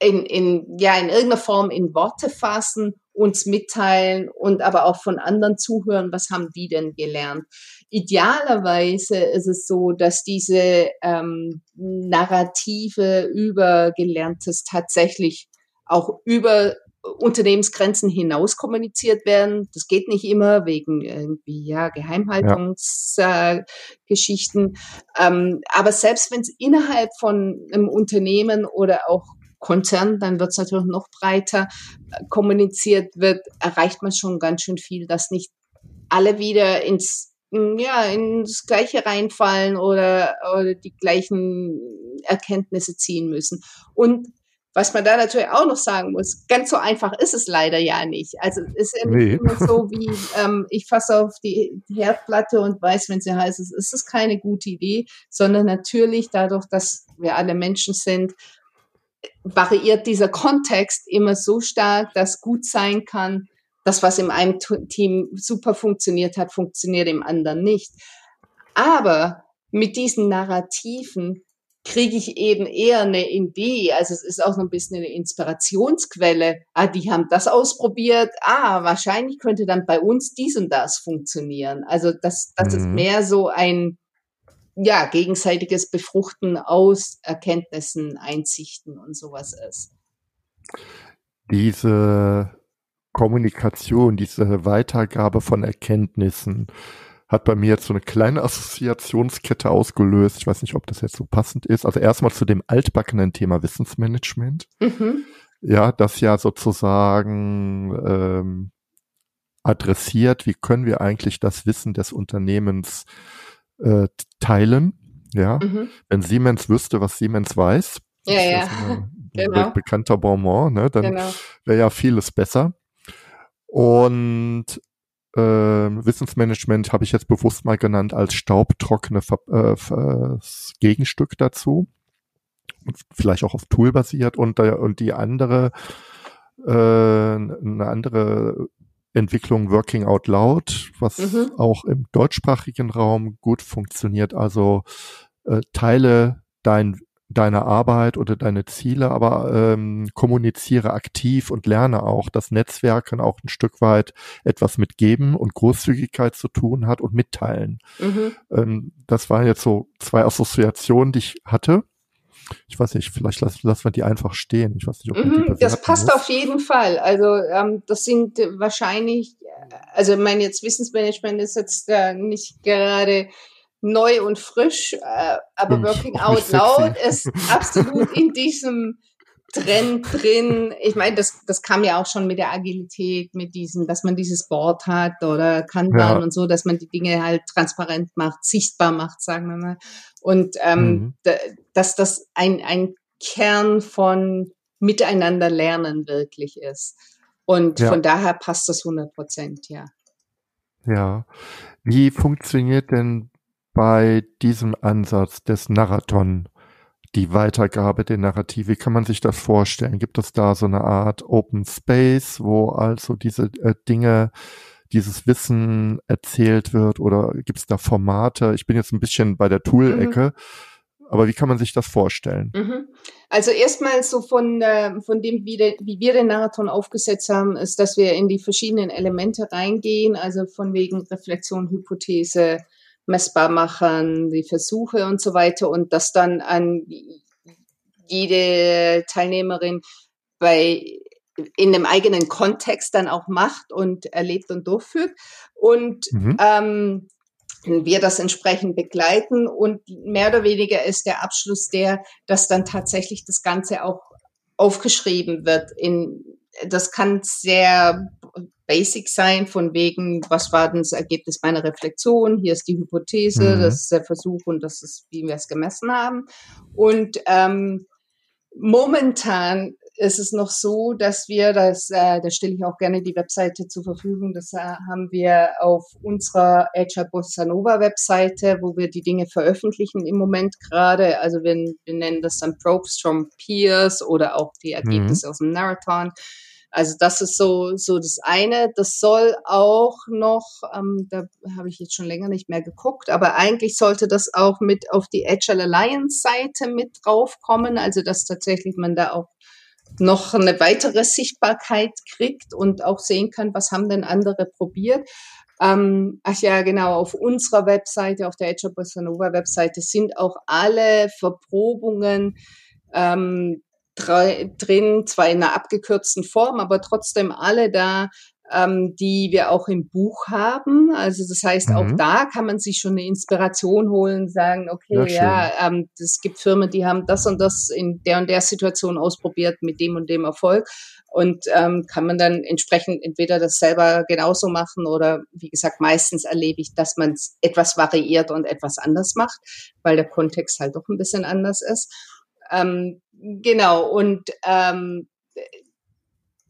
in, in, ja, in irgendeiner Form in Worte fassen, uns mitteilen und aber auch von anderen zuhören, was haben die denn gelernt. Idealerweise ist es so, dass diese ähm, Narrative über Gelerntes tatsächlich auch über Unternehmensgrenzen hinaus kommuniziert werden. Das geht nicht immer wegen irgendwie ja Geheimhaltungsgeschichten. Ja. Äh, ähm, aber selbst wenn es innerhalb von einem Unternehmen oder auch Konzern, dann wird es natürlich noch breiter äh, kommuniziert wird, erreicht man schon ganz schön viel, dass nicht alle wieder ins ja, ins Gleiche reinfallen oder, oder die gleichen Erkenntnisse ziehen müssen. Und was man da natürlich auch noch sagen muss, ganz so einfach ist es leider ja nicht. Also es ist ja nee. immer so wie, ähm, ich fasse auf die Herdplatte und weiß, wenn sie heiß ist, ist es keine gute Idee, sondern natürlich dadurch, dass wir alle Menschen sind, variiert dieser Kontext immer so stark, dass gut sein kann, das, was in einem Team super funktioniert hat, funktioniert im anderen nicht. Aber mit diesen Narrativen kriege ich eben eher eine Idee. Also es ist auch so ein bisschen eine Inspirationsquelle. Ah, die haben das ausprobiert. Ah, wahrscheinlich könnte dann bei uns dies und das funktionieren. Also das, das mhm. ist mehr so ein ja, gegenseitiges Befruchten aus Erkenntnissen, Einsichten und sowas ist. Diese Kommunikation, diese Weitergabe von Erkenntnissen hat bei mir jetzt so eine kleine Assoziationskette ausgelöst. Ich weiß nicht, ob das jetzt so passend ist. Also erstmal zu dem altbackenen Thema Wissensmanagement. Mhm. Ja, das ja sozusagen ähm, adressiert, wie können wir eigentlich das Wissen des Unternehmens äh, teilen. Ja, mhm. wenn Siemens wüsste, was Siemens weiß, ja, ja. Ein genau. bekannter Bonbon, ne, dann genau. wäre ja vieles besser. Und äh, Wissensmanagement habe ich jetzt bewusst mal genannt als staubtrockene äh, äh, Gegenstück dazu. Vielleicht auch auf Tool basiert und, äh, und die andere, äh, eine andere Entwicklung Working Out Loud, was mhm. auch im deutschsprachigen Raum gut funktioniert. Also äh, teile dein deine Arbeit oder deine Ziele, aber ähm, kommuniziere aktiv und lerne auch, dass Netzwerken auch ein Stück weit etwas mit Geben und Großzügigkeit zu tun hat und mitteilen. Mhm. Ähm, das waren jetzt so zwei Assoziationen, die ich hatte. Ich weiß nicht, vielleicht lassen lass wir die einfach stehen. Ich weiß nicht, ob mhm, Das passt muss. auf jeden Fall. Also ähm, das sind wahrscheinlich, also ich meine jetzt Wissensmanagement ist jetzt äh, nicht gerade neu und frisch, äh, aber hm, Working Out Loud ist absolut in diesem Trend drin. Ich meine, das, das kam ja auch schon mit der Agilität, mit diesem, dass man dieses Board hat oder Kanban ja. und so, dass man die Dinge halt transparent macht, sichtbar macht, sagen wir mal. Und ähm, mhm. dass das ein, ein Kern von Miteinander lernen wirklich ist. Und ja. von daher passt das 100 Prozent, ja. Ja. Wie funktioniert denn bei diesem Ansatz des Narraton die Weitergabe der Narrative? Wie kann man sich das vorstellen? Gibt es da so eine Art Open Space, wo also diese äh, Dinge, dieses Wissen erzählt wird oder gibt es da Formate? Ich bin jetzt ein bisschen bei der Tool-Ecke. Mhm. Aber wie kann man sich das vorstellen? Mhm. Also erstmal so von, äh, von dem, wie, de, wie wir den Marathon aufgesetzt haben, ist, dass wir in die verschiedenen Elemente reingehen, also von wegen Reflexion, Hypothese, messbar machen, die Versuche und so weiter. Und das dann an jede Teilnehmerin bei in dem eigenen Kontext dann auch macht und erlebt und durchführt. Und mhm. ähm, wir das entsprechend begleiten. Und mehr oder weniger ist der Abschluss der, dass dann tatsächlich das Ganze auch aufgeschrieben wird in das kann sehr basic sein, von wegen, was war denn das Ergebnis meiner Reflexion? Hier ist die Hypothese, mhm. das ist der Versuch und das ist, wie wir es gemessen haben. Und ähm, momentan ist es noch so, dass wir, das, äh, da stelle ich auch gerne die Webseite zur Verfügung, das äh, haben wir auf unserer Agile Bossa Nova Webseite, wo wir die Dinge veröffentlichen im Moment gerade. Also wir, wir nennen das dann Probes from Peers oder auch die Ergebnisse mhm. aus dem Marathon. Also das ist so, so das eine. Das soll auch noch, ähm, da habe ich jetzt schon länger nicht mehr geguckt, aber eigentlich sollte das auch mit auf die Agile Alliance Seite mit draufkommen. Also dass tatsächlich man da auch noch eine weitere Sichtbarkeit kriegt und auch sehen kann, was haben denn andere probiert. Ähm, ach ja, genau, auf unserer Webseite, auf der Agile Bossa Nova Webseite sind auch alle Verprobungen ähm, drin, zwar in einer abgekürzten Form, aber trotzdem alle da, ähm, die wir auch im Buch haben. Also das heißt, mhm. auch da kann man sich schon eine Inspiration holen, sagen, okay, ja, ja ähm, es gibt Firmen, die haben das und das in der und der Situation ausprobiert mit dem und dem Erfolg und ähm, kann man dann entsprechend entweder das selber genauso machen oder wie gesagt, meistens erlebe ich, dass man es etwas variiert und etwas anders macht, weil der Kontext halt doch ein bisschen anders ist. Ähm, genau, und ähm,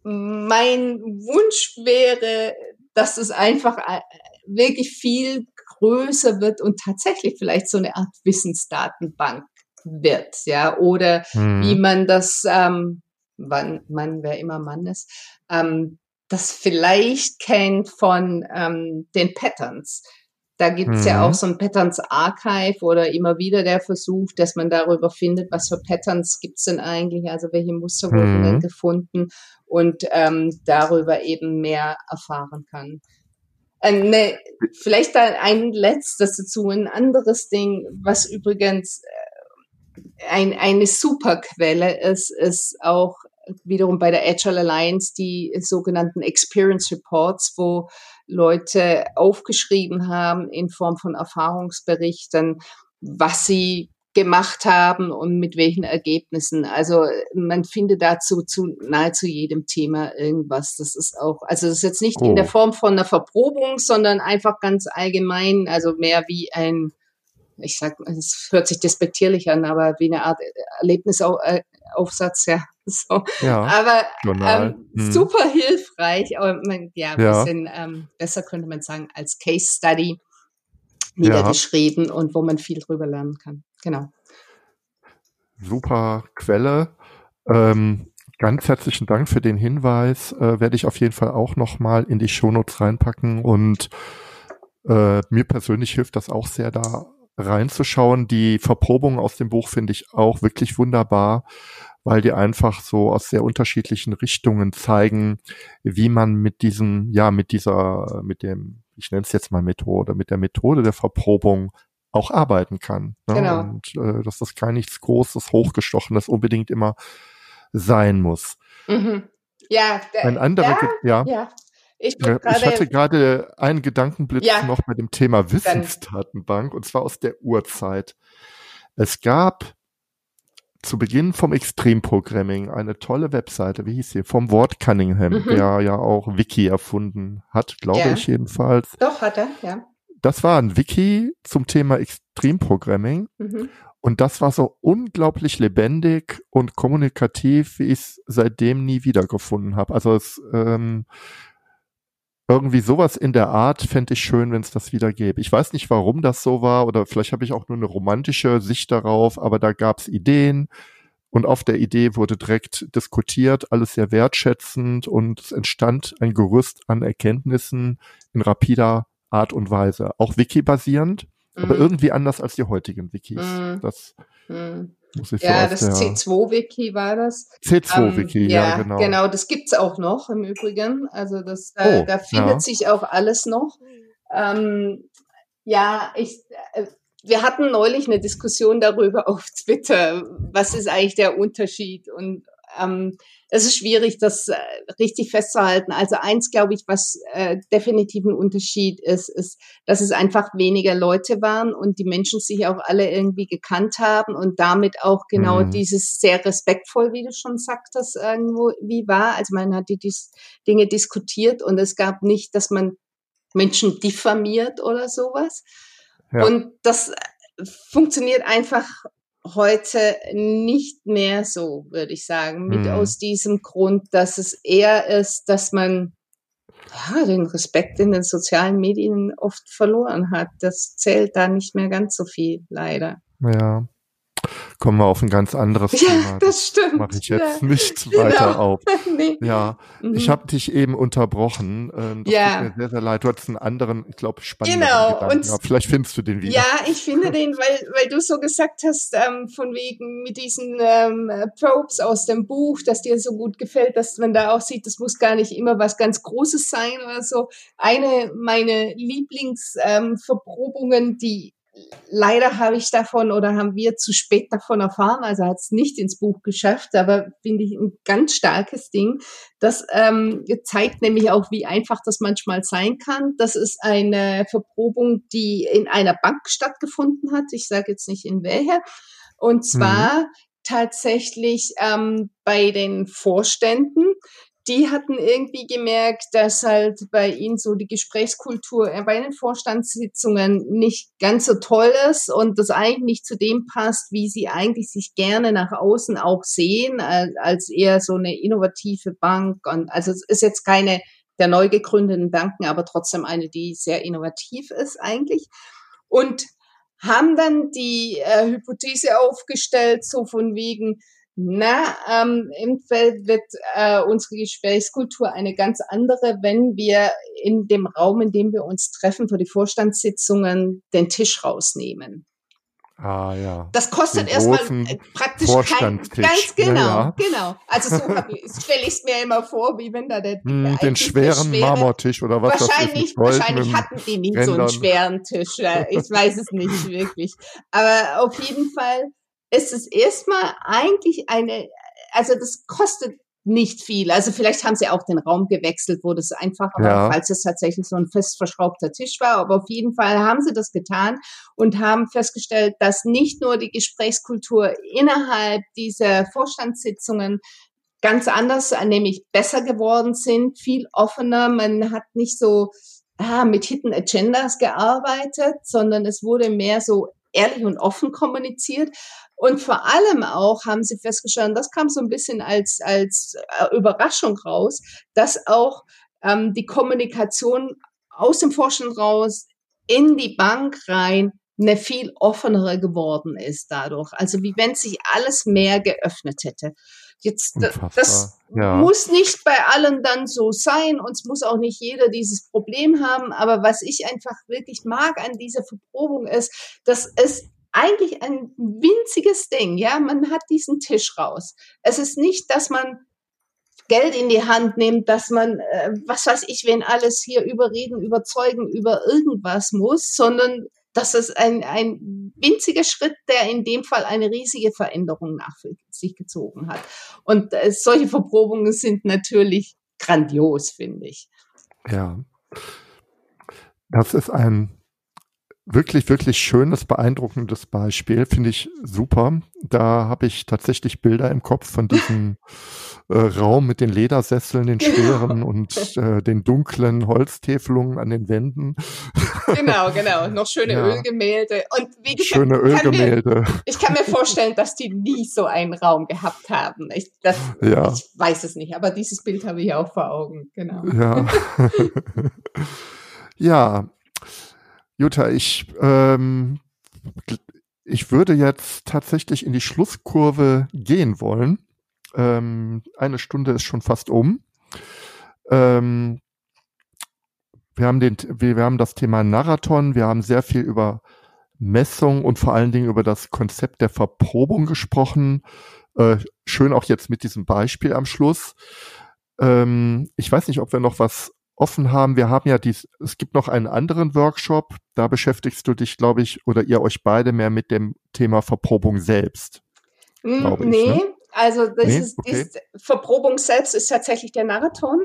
mein Wunsch wäre, dass es einfach äh, wirklich viel größer wird und tatsächlich vielleicht so eine Art Wissensdatenbank wird, ja, oder hm. wie man das, ähm, wann, Mann, wer immer Mann ist, ähm, das vielleicht kennt von ähm, den Patterns. Da gibt's mhm. ja auch so ein Patterns Archive oder immer wieder der Versuch, dass man darüber findet, was für Patterns gibt's denn eigentlich, also welche Muster wurden mhm. denn gefunden und ähm, darüber eben mehr erfahren kann. Äh, ne, vielleicht ein letztes dazu, ein anderes Ding, was übrigens äh, ein, eine Superquelle ist, ist auch wiederum bei der Agile Alliance die sogenannten Experience Reports, wo Leute aufgeschrieben haben in Form von Erfahrungsberichten, was sie gemacht haben und mit welchen Ergebnissen. Also man findet dazu zu nahezu jedem Thema irgendwas. Das ist auch, also das ist jetzt nicht oh. in der oh. Form von einer Verprobung, sondern einfach ganz allgemein, also mehr wie ein, ich sag, es hört sich despektierlich an, aber wie eine Art Erlebnisaufsatz, ja. So. ja aber ähm, hm. super hilfreich, aber man, ja, ein ja. bisschen ähm, besser könnte man sagen als Case Study niedergeschrieben ja. und wo man viel drüber lernen kann. Genau. Super Quelle. Ähm, ganz herzlichen Dank für den Hinweis. Äh, werde ich auf jeden Fall auch nochmal in die Shownotes reinpacken und äh, mir persönlich hilft das auch sehr, da reinzuschauen. Die Verprobungen aus dem Buch finde ich auch wirklich wunderbar, weil die einfach so aus sehr unterschiedlichen Richtungen zeigen, wie man mit diesem, ja, mit dieser, mit dem ich nenne es jetzt mal Methode, mit der Methode der Verprobung auch arbeiten kann. Ne? Genau. Und äh, dass das gar nichts Großes, Hochgestochenes unbedingt immer sein muss. Mhm. Ja, ein anderer, ja, ja. Ich, ich, hatte gerade einen Gedankenblitz ja. noch bei dem Thema Wissensdatenbank und zwar aus der Urzeit. Es gab zu Beginn vom Extreme Programming eine tolle Webseite, wie hieß sie, vom Wort Cunningham, mhm. der ja auch Wiki erfunden hat, glaube ja. ich jedenfalls. Doch, hat er, ja. Das war ein Wiki zum Thema Extreme Programming. Mhm. Und das war so unglaublich lebendig und kommunikativ, wie ich es seitdem nie wiedergefunden habe. Also es ähm, irgendwie sowas in der Art fände ich schön, wenn es das wieder gäbe. Ich weiß nicht, warum das so war oder vielleicht habe ich auch nur eine romantische Sicht darauf, aber da gab es Ideen und auf der Idee wurde direkt diskutiert, alles sehr wertschätzend und es entstand ein Gerüst an Erkenntnissen in rapider Art und Weise. Auch Wiki-basierend, mhm. aber irgendwie anders als die heutigen Wikis. Mhm. Das mhm. Ja, das C2-Wiki war das. C2-Wiki, ähm, ja, ja, genau. Genau, das gibt's auch noch im Übrigen. Also das, äh, oh, da findet ja. sich auch alles noch. Ähm, ja, ich, äh, wir hatten neulich eine Diskussion darüber auf Twitter. Was ist eigentlich der Unterschied? Und ähm, es ist schwierig, das äh, richtig festzuhalten. Also eins, glaube ich, was äh, definitiv ein Unterschied ist, ist, dass es einfach weniger Leute waren und die Menschen sich auch alle irgendwie gekannt haben und damit auch genau mhm. dieses sehr respektvoll, wie du schon sagtest, irgendwo wie war. Also man hat die, die Dinge diskutiert und es gab nicht, dass man Menschen diffamiert oder sowas. Ja. Und das funktioniert einfach heute nicht mehr so, würde ich sagen, mit mhm. aus diesem Grund, dass es eher ist, dass man ja, den Respekt in den sozialen Medien oft verloren hat. Das zählt da nicht mehr ganz so viel, leider. Ja kommen wir auf ein ganz anderes ja, Thema. Das stimmt. Mache ich jetzt ja. nicht weiter genau. auf. nee. Ja, mhm. ich habe dich eben unterbrochen. Ähm, das ja. tut mir sehr, sehr leid. Du hattest einen anderen, ich glaube, spannenden genau. Gedanken. Und. Vielleicht findest du den wieder. Ja, ich finde den, weil, weil du so gesagt hast, ähm, von wegen mit diesen ähm, Probes aus dem Buch, dass dir so gut gefällt, dass man da auch sieht, das muss gar nicht immer was ganz Großes sein oder so. Eine meine Lieblingsverprobungen, ähm, die leider habe ich davon oder haben wir zu spät davon erfahren, also hat es nicht ins Buch geschafft, aber finde ich ein ganz starkes Ding. Das ähm, zeigt nämlich auch, wie einfach das manchmal sein kann. Das ist eine Verprobung, die in einer Bank stattgefunden hat. Ich sage jetzt nicht in welcher. Und zwar mhm. tatsächlich ähm, bei den Vorständen die hatten irgendwie gemerkt, dass halt bei ihnen so die Gesprächskultur bei den Vorstandssitzungen nicht ganz so toll ist und das eigentlich nicht zu dem passt, wie sie eigentlich sich gerne nach außen auch sehen, als eher so eine innovative Bank. Und also es ist jetzt keine der neu gegründeten Banken, aber trotzdem eine, die sehr innovativ ist eigentlich. Und haben dann die äh, Hypothese aufgestellt, so von wegen, na, ähm, im Feld wird äh, unsere Gesprächskultur eine ganz andere, wenn wir in dem Raum, in dem wir uns treffen für die Vorstandssitzungen, den Tisch rausnehmen. Ah ja. Das kostet erstmal äh, praktisch kein ganz genau, ja, ja. genau. Also so stelle ich es mir immer vor, wie wenn da der hm, den schweren schwere, Marmortisch oder was wahrscheinlich das ist, wahrscheinlich hatten die nicht Rändern. so einen schweren Tisch. Ich weiß es nicht wirklich, aber auf jeden Fall ist es erstmal eigentlich eine, also das kostet nicht viel. Also vielleicht haben sie auch den Raum gewechselt, wo das einfach war, ja. falls es tatsächlich so ein fest verschraubter Tisch war. Aber auf jeden Fall haben sie das getan und haben festgestellt, dass nicht nur die Gesprächskultur innerhalb dieser Vorstandssitzungen ganz anders, nämlich besser geworden sind, viel offener. Man hat nicht so ah, mit Hidden Agendas gearbeitet, sondern es wurde mehr so ehrlich und offen kommuniziert. Und vor allem auch haben sie festgestellt, das kam so ein bisschen als, als äh, Überraschung raus, dass auch ähm, die Kommunikation aus dem Forschen raus in die Bank rein eine viel offenere geworden ist dadurch. Also wie wenn sich alles mehr geöffnet hätte. Jetzt, Unfassbar. das ja. muss nicht bei allen dann so sein und es muss auch nicht jeder dieses Problem haben. Aber was ich einfach wirklich mag an dieser Verprobung ist, dass es eigentlich ein winziges Ding. Ja, man hat diesen Tisch raus. Es ist nicht, dass man Geld in die Hand nimmt, dass man, äh, was weiß ich, wenn alles hier überreden, überzeugen, über irgendwas muss, sondern das ist ein, ein winziger Schritt, der in dem Fall eine riesige Veränderung nach sich gezogen hat. Und äh, solche Verprobungen sind natürlich grandios, finde ich. Ja. Das ist ein wirklich, wirklich schönes, beeindruckendes Beispiel. Finde ich super. Da habe ich tatsächlich Bilder im Kopf von diesem äh, Raum mit den Ledersesseln, den genau. schweren und äh, den dunklen Holztäfelungen an den Wänden. Genau, genau. Noch schöne ja. Ölgemälde. Und wie gesagt, schöne Ölgemälde. Mir, ich kann mir vorstellen, dass die nie so einen Raum gehabt haben. Ich, das, ja. ich weiß es nicht, aber dieses Bild habe ich auch vor Augen. Genau. Ja. ja, Jutta, ich, ähm, ich würde jetzt tatsächlich in die Schlusskurve gehen wollen. Ähm, eine Stunde ist schon fast um. Ähm, wir haben den, wir, wir haben das Thema Narraton, wir haben sehr viel über Messung und vor allen Dingen über das Konzept der Verprobung gesprochen. Äh, schön auch jetzt mit diesem Beispiel am Schluss. Ähm, ich weiß nicht, ob wir noch was offen haben. Wir haben ja dies, es gibt noch einen anderen Workshop, da beschäftigst du dich, glaube ich, oder ihr euch beide mehr mit dem Thema Verprobung selbst. Mm, nee, ne? also das nee? ist, okay. die Verprobung selbst ist tatsächlich der Marathon.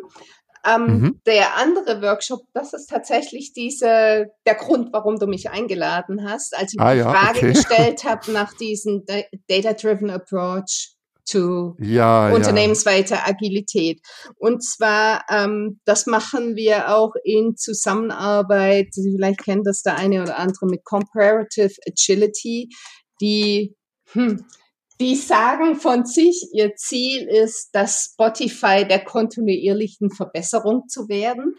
Ähm, mhm. Der andere Workshop, das ist tatsächlich diese, der Grund, warum du mich eingeladen hast, als ich ah, die ja, Frage okay. gestellt habe nach diesem Data-Driven Approach zu ja, unternehmensweiter ja. Agilität. Und zwar, ähm, das machen wir auch in Zusammenarbeit, vielleicht kennt das der eine oder andere mit Comparative Agility, die, hm, die sagen von sich, ihr Ziel ist, das Spotify der kontinuierlichen Verbesserung zu werden.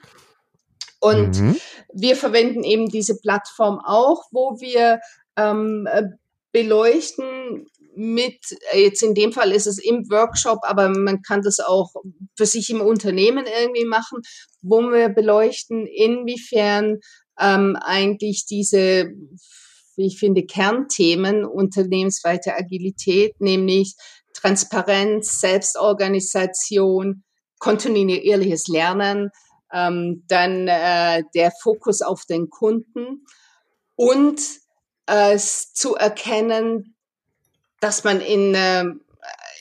Und mhm. wir verwenden eben diese Plattform auch, wo wir ähm, äh, beleuchten, mit, äh, jetzt in dem Fall ist es im Workshop, aber man kann das auch für sich im Unternehmen irgendwie machen, wo wir beleuchten, inwiefern ähm, eigentlich diese, wie ich finde, Kernthemen unternehmensweite Agilität, nämlich Transparenz, Selbstorganisation, kontinuierliches Lernen, ähm, dann äh, der Fokus auf den Kunden und es zu erkennen, dass man in, äh,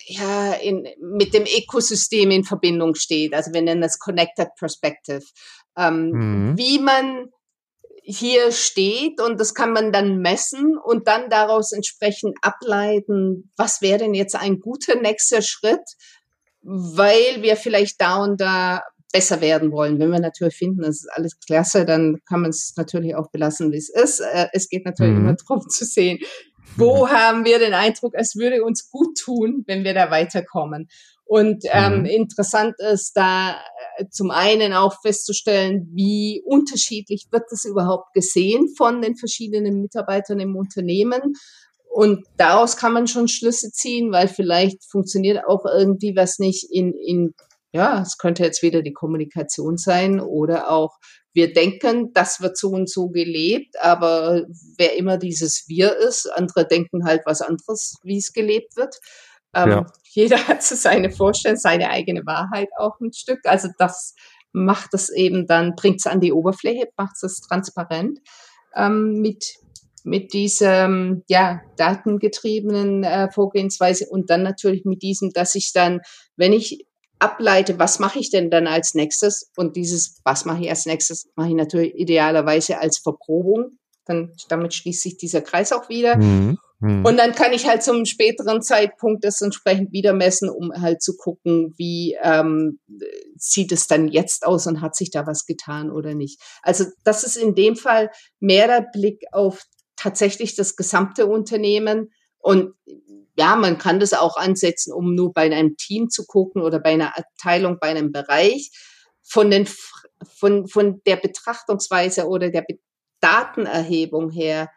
ja, in, mit dem Ökosystem in Verbindung steht. Also wir nennen das Connected Perspective. Ähm, mhm. Wie man hier steht und das kann man dann messen und dann daraus entsprechend ableiten, was wäre denn jetzt ein guter nächster Schritt, weil wir vielleicht da und da besser werden wollen. Wenn wir natürlich finden, das ist alles klasse, dann kann man es natürlich auch belassen, wie es ist. Äh, es geht natürlich mhm. immer darum zu sehen, wo mhm. haben wir den Eindruck, es würde uns gut tun, wenn wir da weiterkommen. Und ähm, mhm. interessant ist da äh, zum einen auch festzustellen, wie unterschiedlich wird das überhaupt gesehen von den verschiedenen Mitarbeitern im Unternehmen. Und daraus kann man schon Schlüsse ziehen, weil vielleicht funktioniert auch irgendwie was nicht in, in ja, es könnte jetzt wieder die Kommunikation sein oder auch wir denken, das wird so und so gelebt, aber wer immer dieses Wir ist, andere denken halt was anderes, wie es gelebt wird. Ähm, ja. Jeder hat so seine Vorstellung, seine eigene Wahrheit auch ein Stück. Also das macht es eben dann, bringt es an die Oberfläche, macht es transparent ähm, mit mit diesem ja datengetriebenen äh, Vorgehensweise und dann natürlich mit diesem, dass ich dann, wenn ich ableite, was mache ich denn dann als nächstes? Und dieses, was mache ich als nächstes, mache ich natürlich idealerweise als Verprobung. Dann damit schließt sich dieser Kreis auch wieder. Mhm. Mhm. Und dann kann ich halt zum späteren Zeitpunkt das entsprechend wieder messen, um halt zu gucken, wie ähm, sieht es dann jetzt aus und hat sich da was getan oder nicht. Also das ist in dem Fall mehr der Blick auf tatsächlich das gesamte Unternehmen. Und ja, man kann das auch ansetzen, um nur bei einem Team zu gucken oder bei einer Abteilung, bei einem Bereich. Von, den, von, von der Betrachtungsweise oder der Datenerhebung her,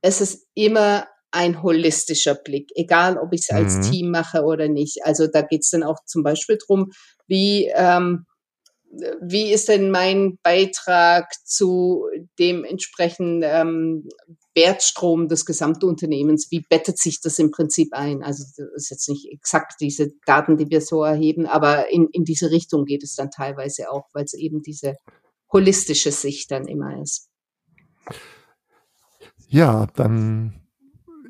es ist immer ein holistischer Blick, egal ob ich es als mhm. Team mache oder nicht. Also da geht es dann auch zum Beispiel drum, wie ähm, wie ist denn mein Beitrag zu dem entsprechenden ähm, Wertstrom des Gesamtunternehmens? Wie bettet sich das im Prinzip ein? Also das ist jetzt nicht exakt diese Daten, die wir so erheben, aber in, in diese Richtung geht es dann teilweise auch, weil es eben diese holistische Sicht dann immer ist. Ja, dann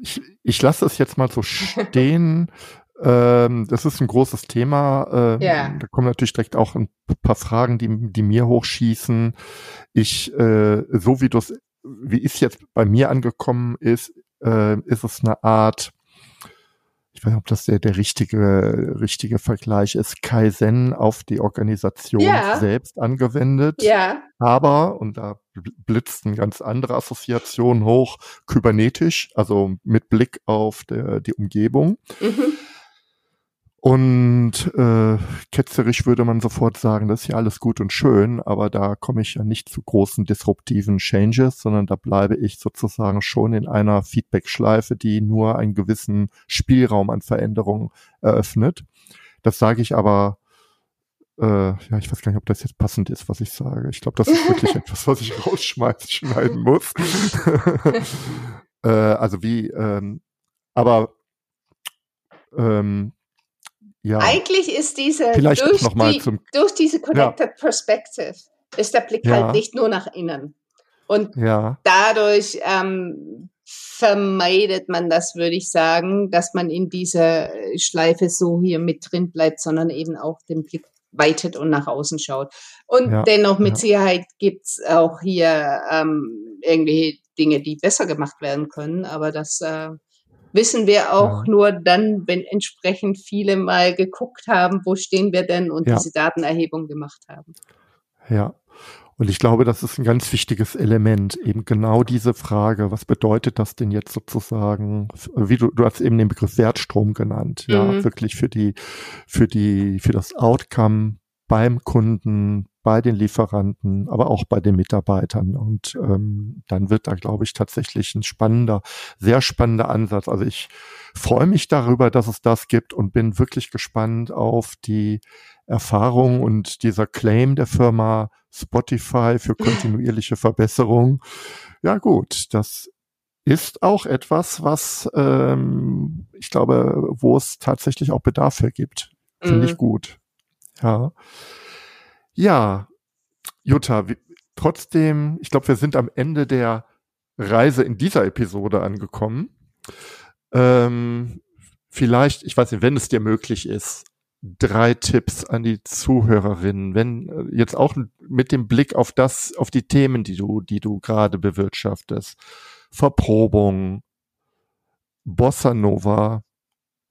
ich, ich lasse es jetzt mal so stehen. Ähm, das ist ein großes Thema. Ähm, yeah. Da kommen natürlich direkt auch ein paar Fragen, die, die mir hochschießen. Ich, äh, so wie das, wie es jetzt bei mir angekommen ist, äh, ist es eine Art, ich weiß nicht, ob das der, der richtige, richtige Vergleich ist, Kaizen auf die Organisation yeah. selbst angewendet. Ja. Yeah. Aber, und da blitzt eine ganz andere Assoziation hoch, kybernetisch, also mit Blick auf der, die Umgebung. Mhm. Und äh, ketzerisch würde man sofort sagen, das ist ja alles gut und schön, aber da komme ich ja nicht zu großen disruptiven Changes, sondern da bleibe ich sozusagen schon in einer Feedback-Schleife, die nur einen gewissen Spielraum an Veränderungen eröffnet. Das sage ich aber, äh, ja, ich weiß gar nicht, ob das jetzt passend ist, was ich sage. Ich glaube, das ist wirklich etwas, was ich rausschmeißen, schneiden muss. äh, also wie, ähm, aber ähm, ja. Eigentlich ist diese Vielleicht durch, noch mal die, zum, durch diese Connected ja. Perspective ist der Blick ja. halt nicht nur nach innen. Und dadurch ähm, vermeidet man das, würde ich sagen, dass man in dieser Schleife so hier mit drin bleibt, sondern eben auch den Blick weitet und nach außen schaut. Und ja, dennoch mit ja. Sicherheit gibt's auch hier ähm, irgendwelche Dinge, die besser gemacht werden können, aber das äh, wissen wir auch ja. nur dann, wenn entsprechend viele mal geguckt haben, wo stehen wir denn und ja. diese Datenerhebung gemacht haben. Ja. Und ich glaube, das ist ein ganz wichtiges Element, eben genau diese Frage, was bedeutet das denn jetzt sozusagen, wie du, du hast eben den Begriff Wertstrom genannt, mhm. ja, wirklich für die, für die, für das Outcome beim Kunden, bei den Lieferanten, aber auch bei den Mitarbeitern. Und ähm, dann wird da, glaube ich, tatsächlich ein spannender, sehr spannender Ansatz. Also ich freue mich darüber, dass es das gibt und bin wirklich gespannt auf die Erfahrung und dieser Claim der Firma Spotify für kontinuierliche Verbesserung. Ja gut, das ist auch etwas, was ähm, ich glaube, wo es tatsächlich auch Bedarf für gibt. Finde ich mhm. gut. Ja. Ja, Jutta, wie, trotzdem, ich glaube, wir sind am Ende der Reise in dieser Episode angekommen. Ähm, vielleicht, ich weiß nicht, wenn es dir möglich ist, drei Tipps an die Zuhörerinnen, wenn äh, jetzt auch mit dem Blick auf das, auf die Themen, die du, die du gerade bewirtschaftest, Verprobung, Bossa Nova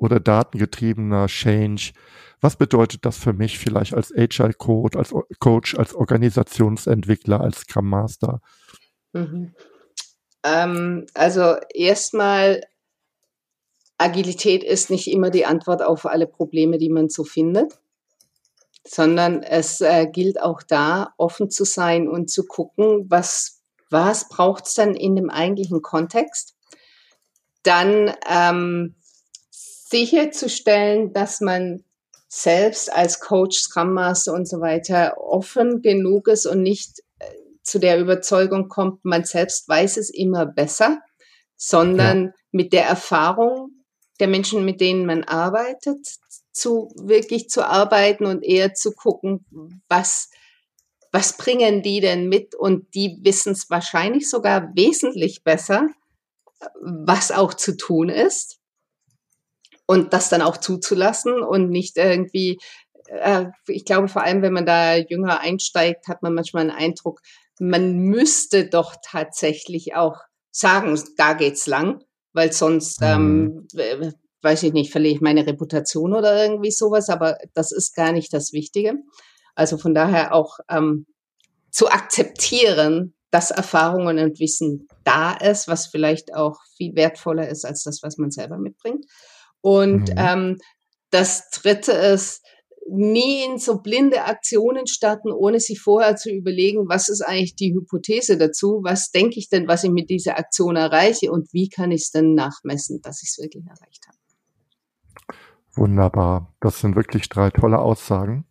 oder datengetriebener Change. Was bedeutet das für mich vielleicht als Agile Coach, als Coach, als Organisationsentwickler, als Scrum Master? Mhm. Ähm, also erstmal, Agilität ist nicht immer die Antwort auf alle Probleme, die man so findet, sondern es äh, gilt auch da, offen zu sein und zu gucken, was, was braucht es dann in dem eigentlichen Kontext. Dann ähm, sicherzustellen, dass man selbst als Coach, Scrum Master und so weiter offen genug ist und nicht äh, zu der Überzeugung kommt, man selbst weiß es immer besser, sondern ja. mit der Erfahrung der Menschen, mit denen man arbeitet, zu wirklich zu arbeiten und eher zu gucken, was was bringen die denn mit? Und die wissen es wahrscheinlich sogar wesentlich besser, was auch zu tun ist und das dann auch zuzulassen und nicht irgendwie, äh, ich glaube vor allem, wenn man da jünger einsteigt, hat man manchmal einen Eindruck, man müsste doch tatsächlich auch sagen, da geht's lang, weil sonst, ähm, weiß ich nicht, verliere ich meine Reputation oder irgendwie sowas, aber das ist gar nicht das Wichtige. Also von daher auch ähm, zu akzeptieren, dass Erfahrungen und Wissen da ist, was vielleicht auch viel wertvoller ist als das, was man selber mitbringt. Und mhm. ähm, das Dritte ist, nie in so blinde Aktionen starten, ohne sich vorher zu überlegen, was ist eigentlich die Hypothese dazu, was denke ich denn, was ich mit dieser Aktion erreiche und wie kann ich es denn nachmessen, dass ich es wirklich erreicht habe. Wunderbar. Das sind wirklich drei tolle Aussagen.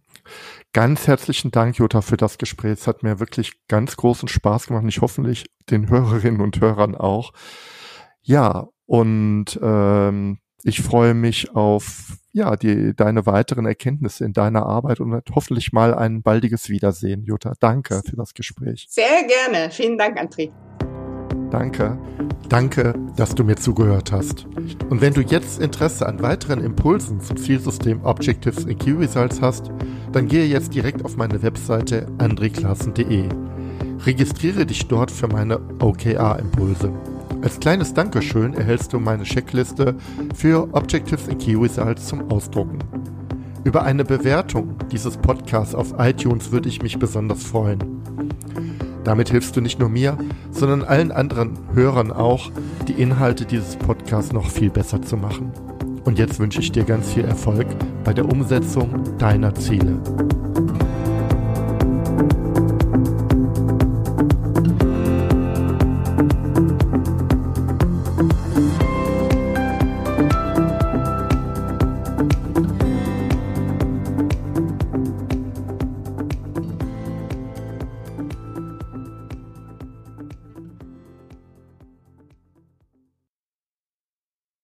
Ganz herzlichen Dank, Jutta, für das Gespräch. Es hat mir wirklich ganz großen Spaß gemacht und ich hoffentlich den Hörerinnen und Hörern auch. Ja, und ähm, ich freue mich auf ja die deine weiteren Erkenntnisse in deiner Arbeit und hoffentlich mal ein baldiges Wiedersehen, Jutta. Danke für das Gespräch. Sehr gerne. Vielen Dank, André. Danke. Danke, dass du mir zugehört hast. Und wenn du jetzt Interesse an weiteren Impulsen zum Zielsystem Objectives in Key Results hast, dann gehe jetzt direkt auf meine Webseite andreklassen.de. Registriere dich dort für meine OKR-Impulse. Als kleines Dankeschön erhältst du meine Checkliste für Objectives in Key Results zum Ausdrucken. Über eine Bewertung dieses Podcasts auf iTunes würde ich mich besonders freuen. Damit hilfst du nicht nur mir, sondern allen anderen Hörern auch, die Inhalte dieses Podcasts noch viel besser zu machen. Und jetzt wünsche ich dir ganz viel Erfolg bei der Umsetzung deiner Ziele.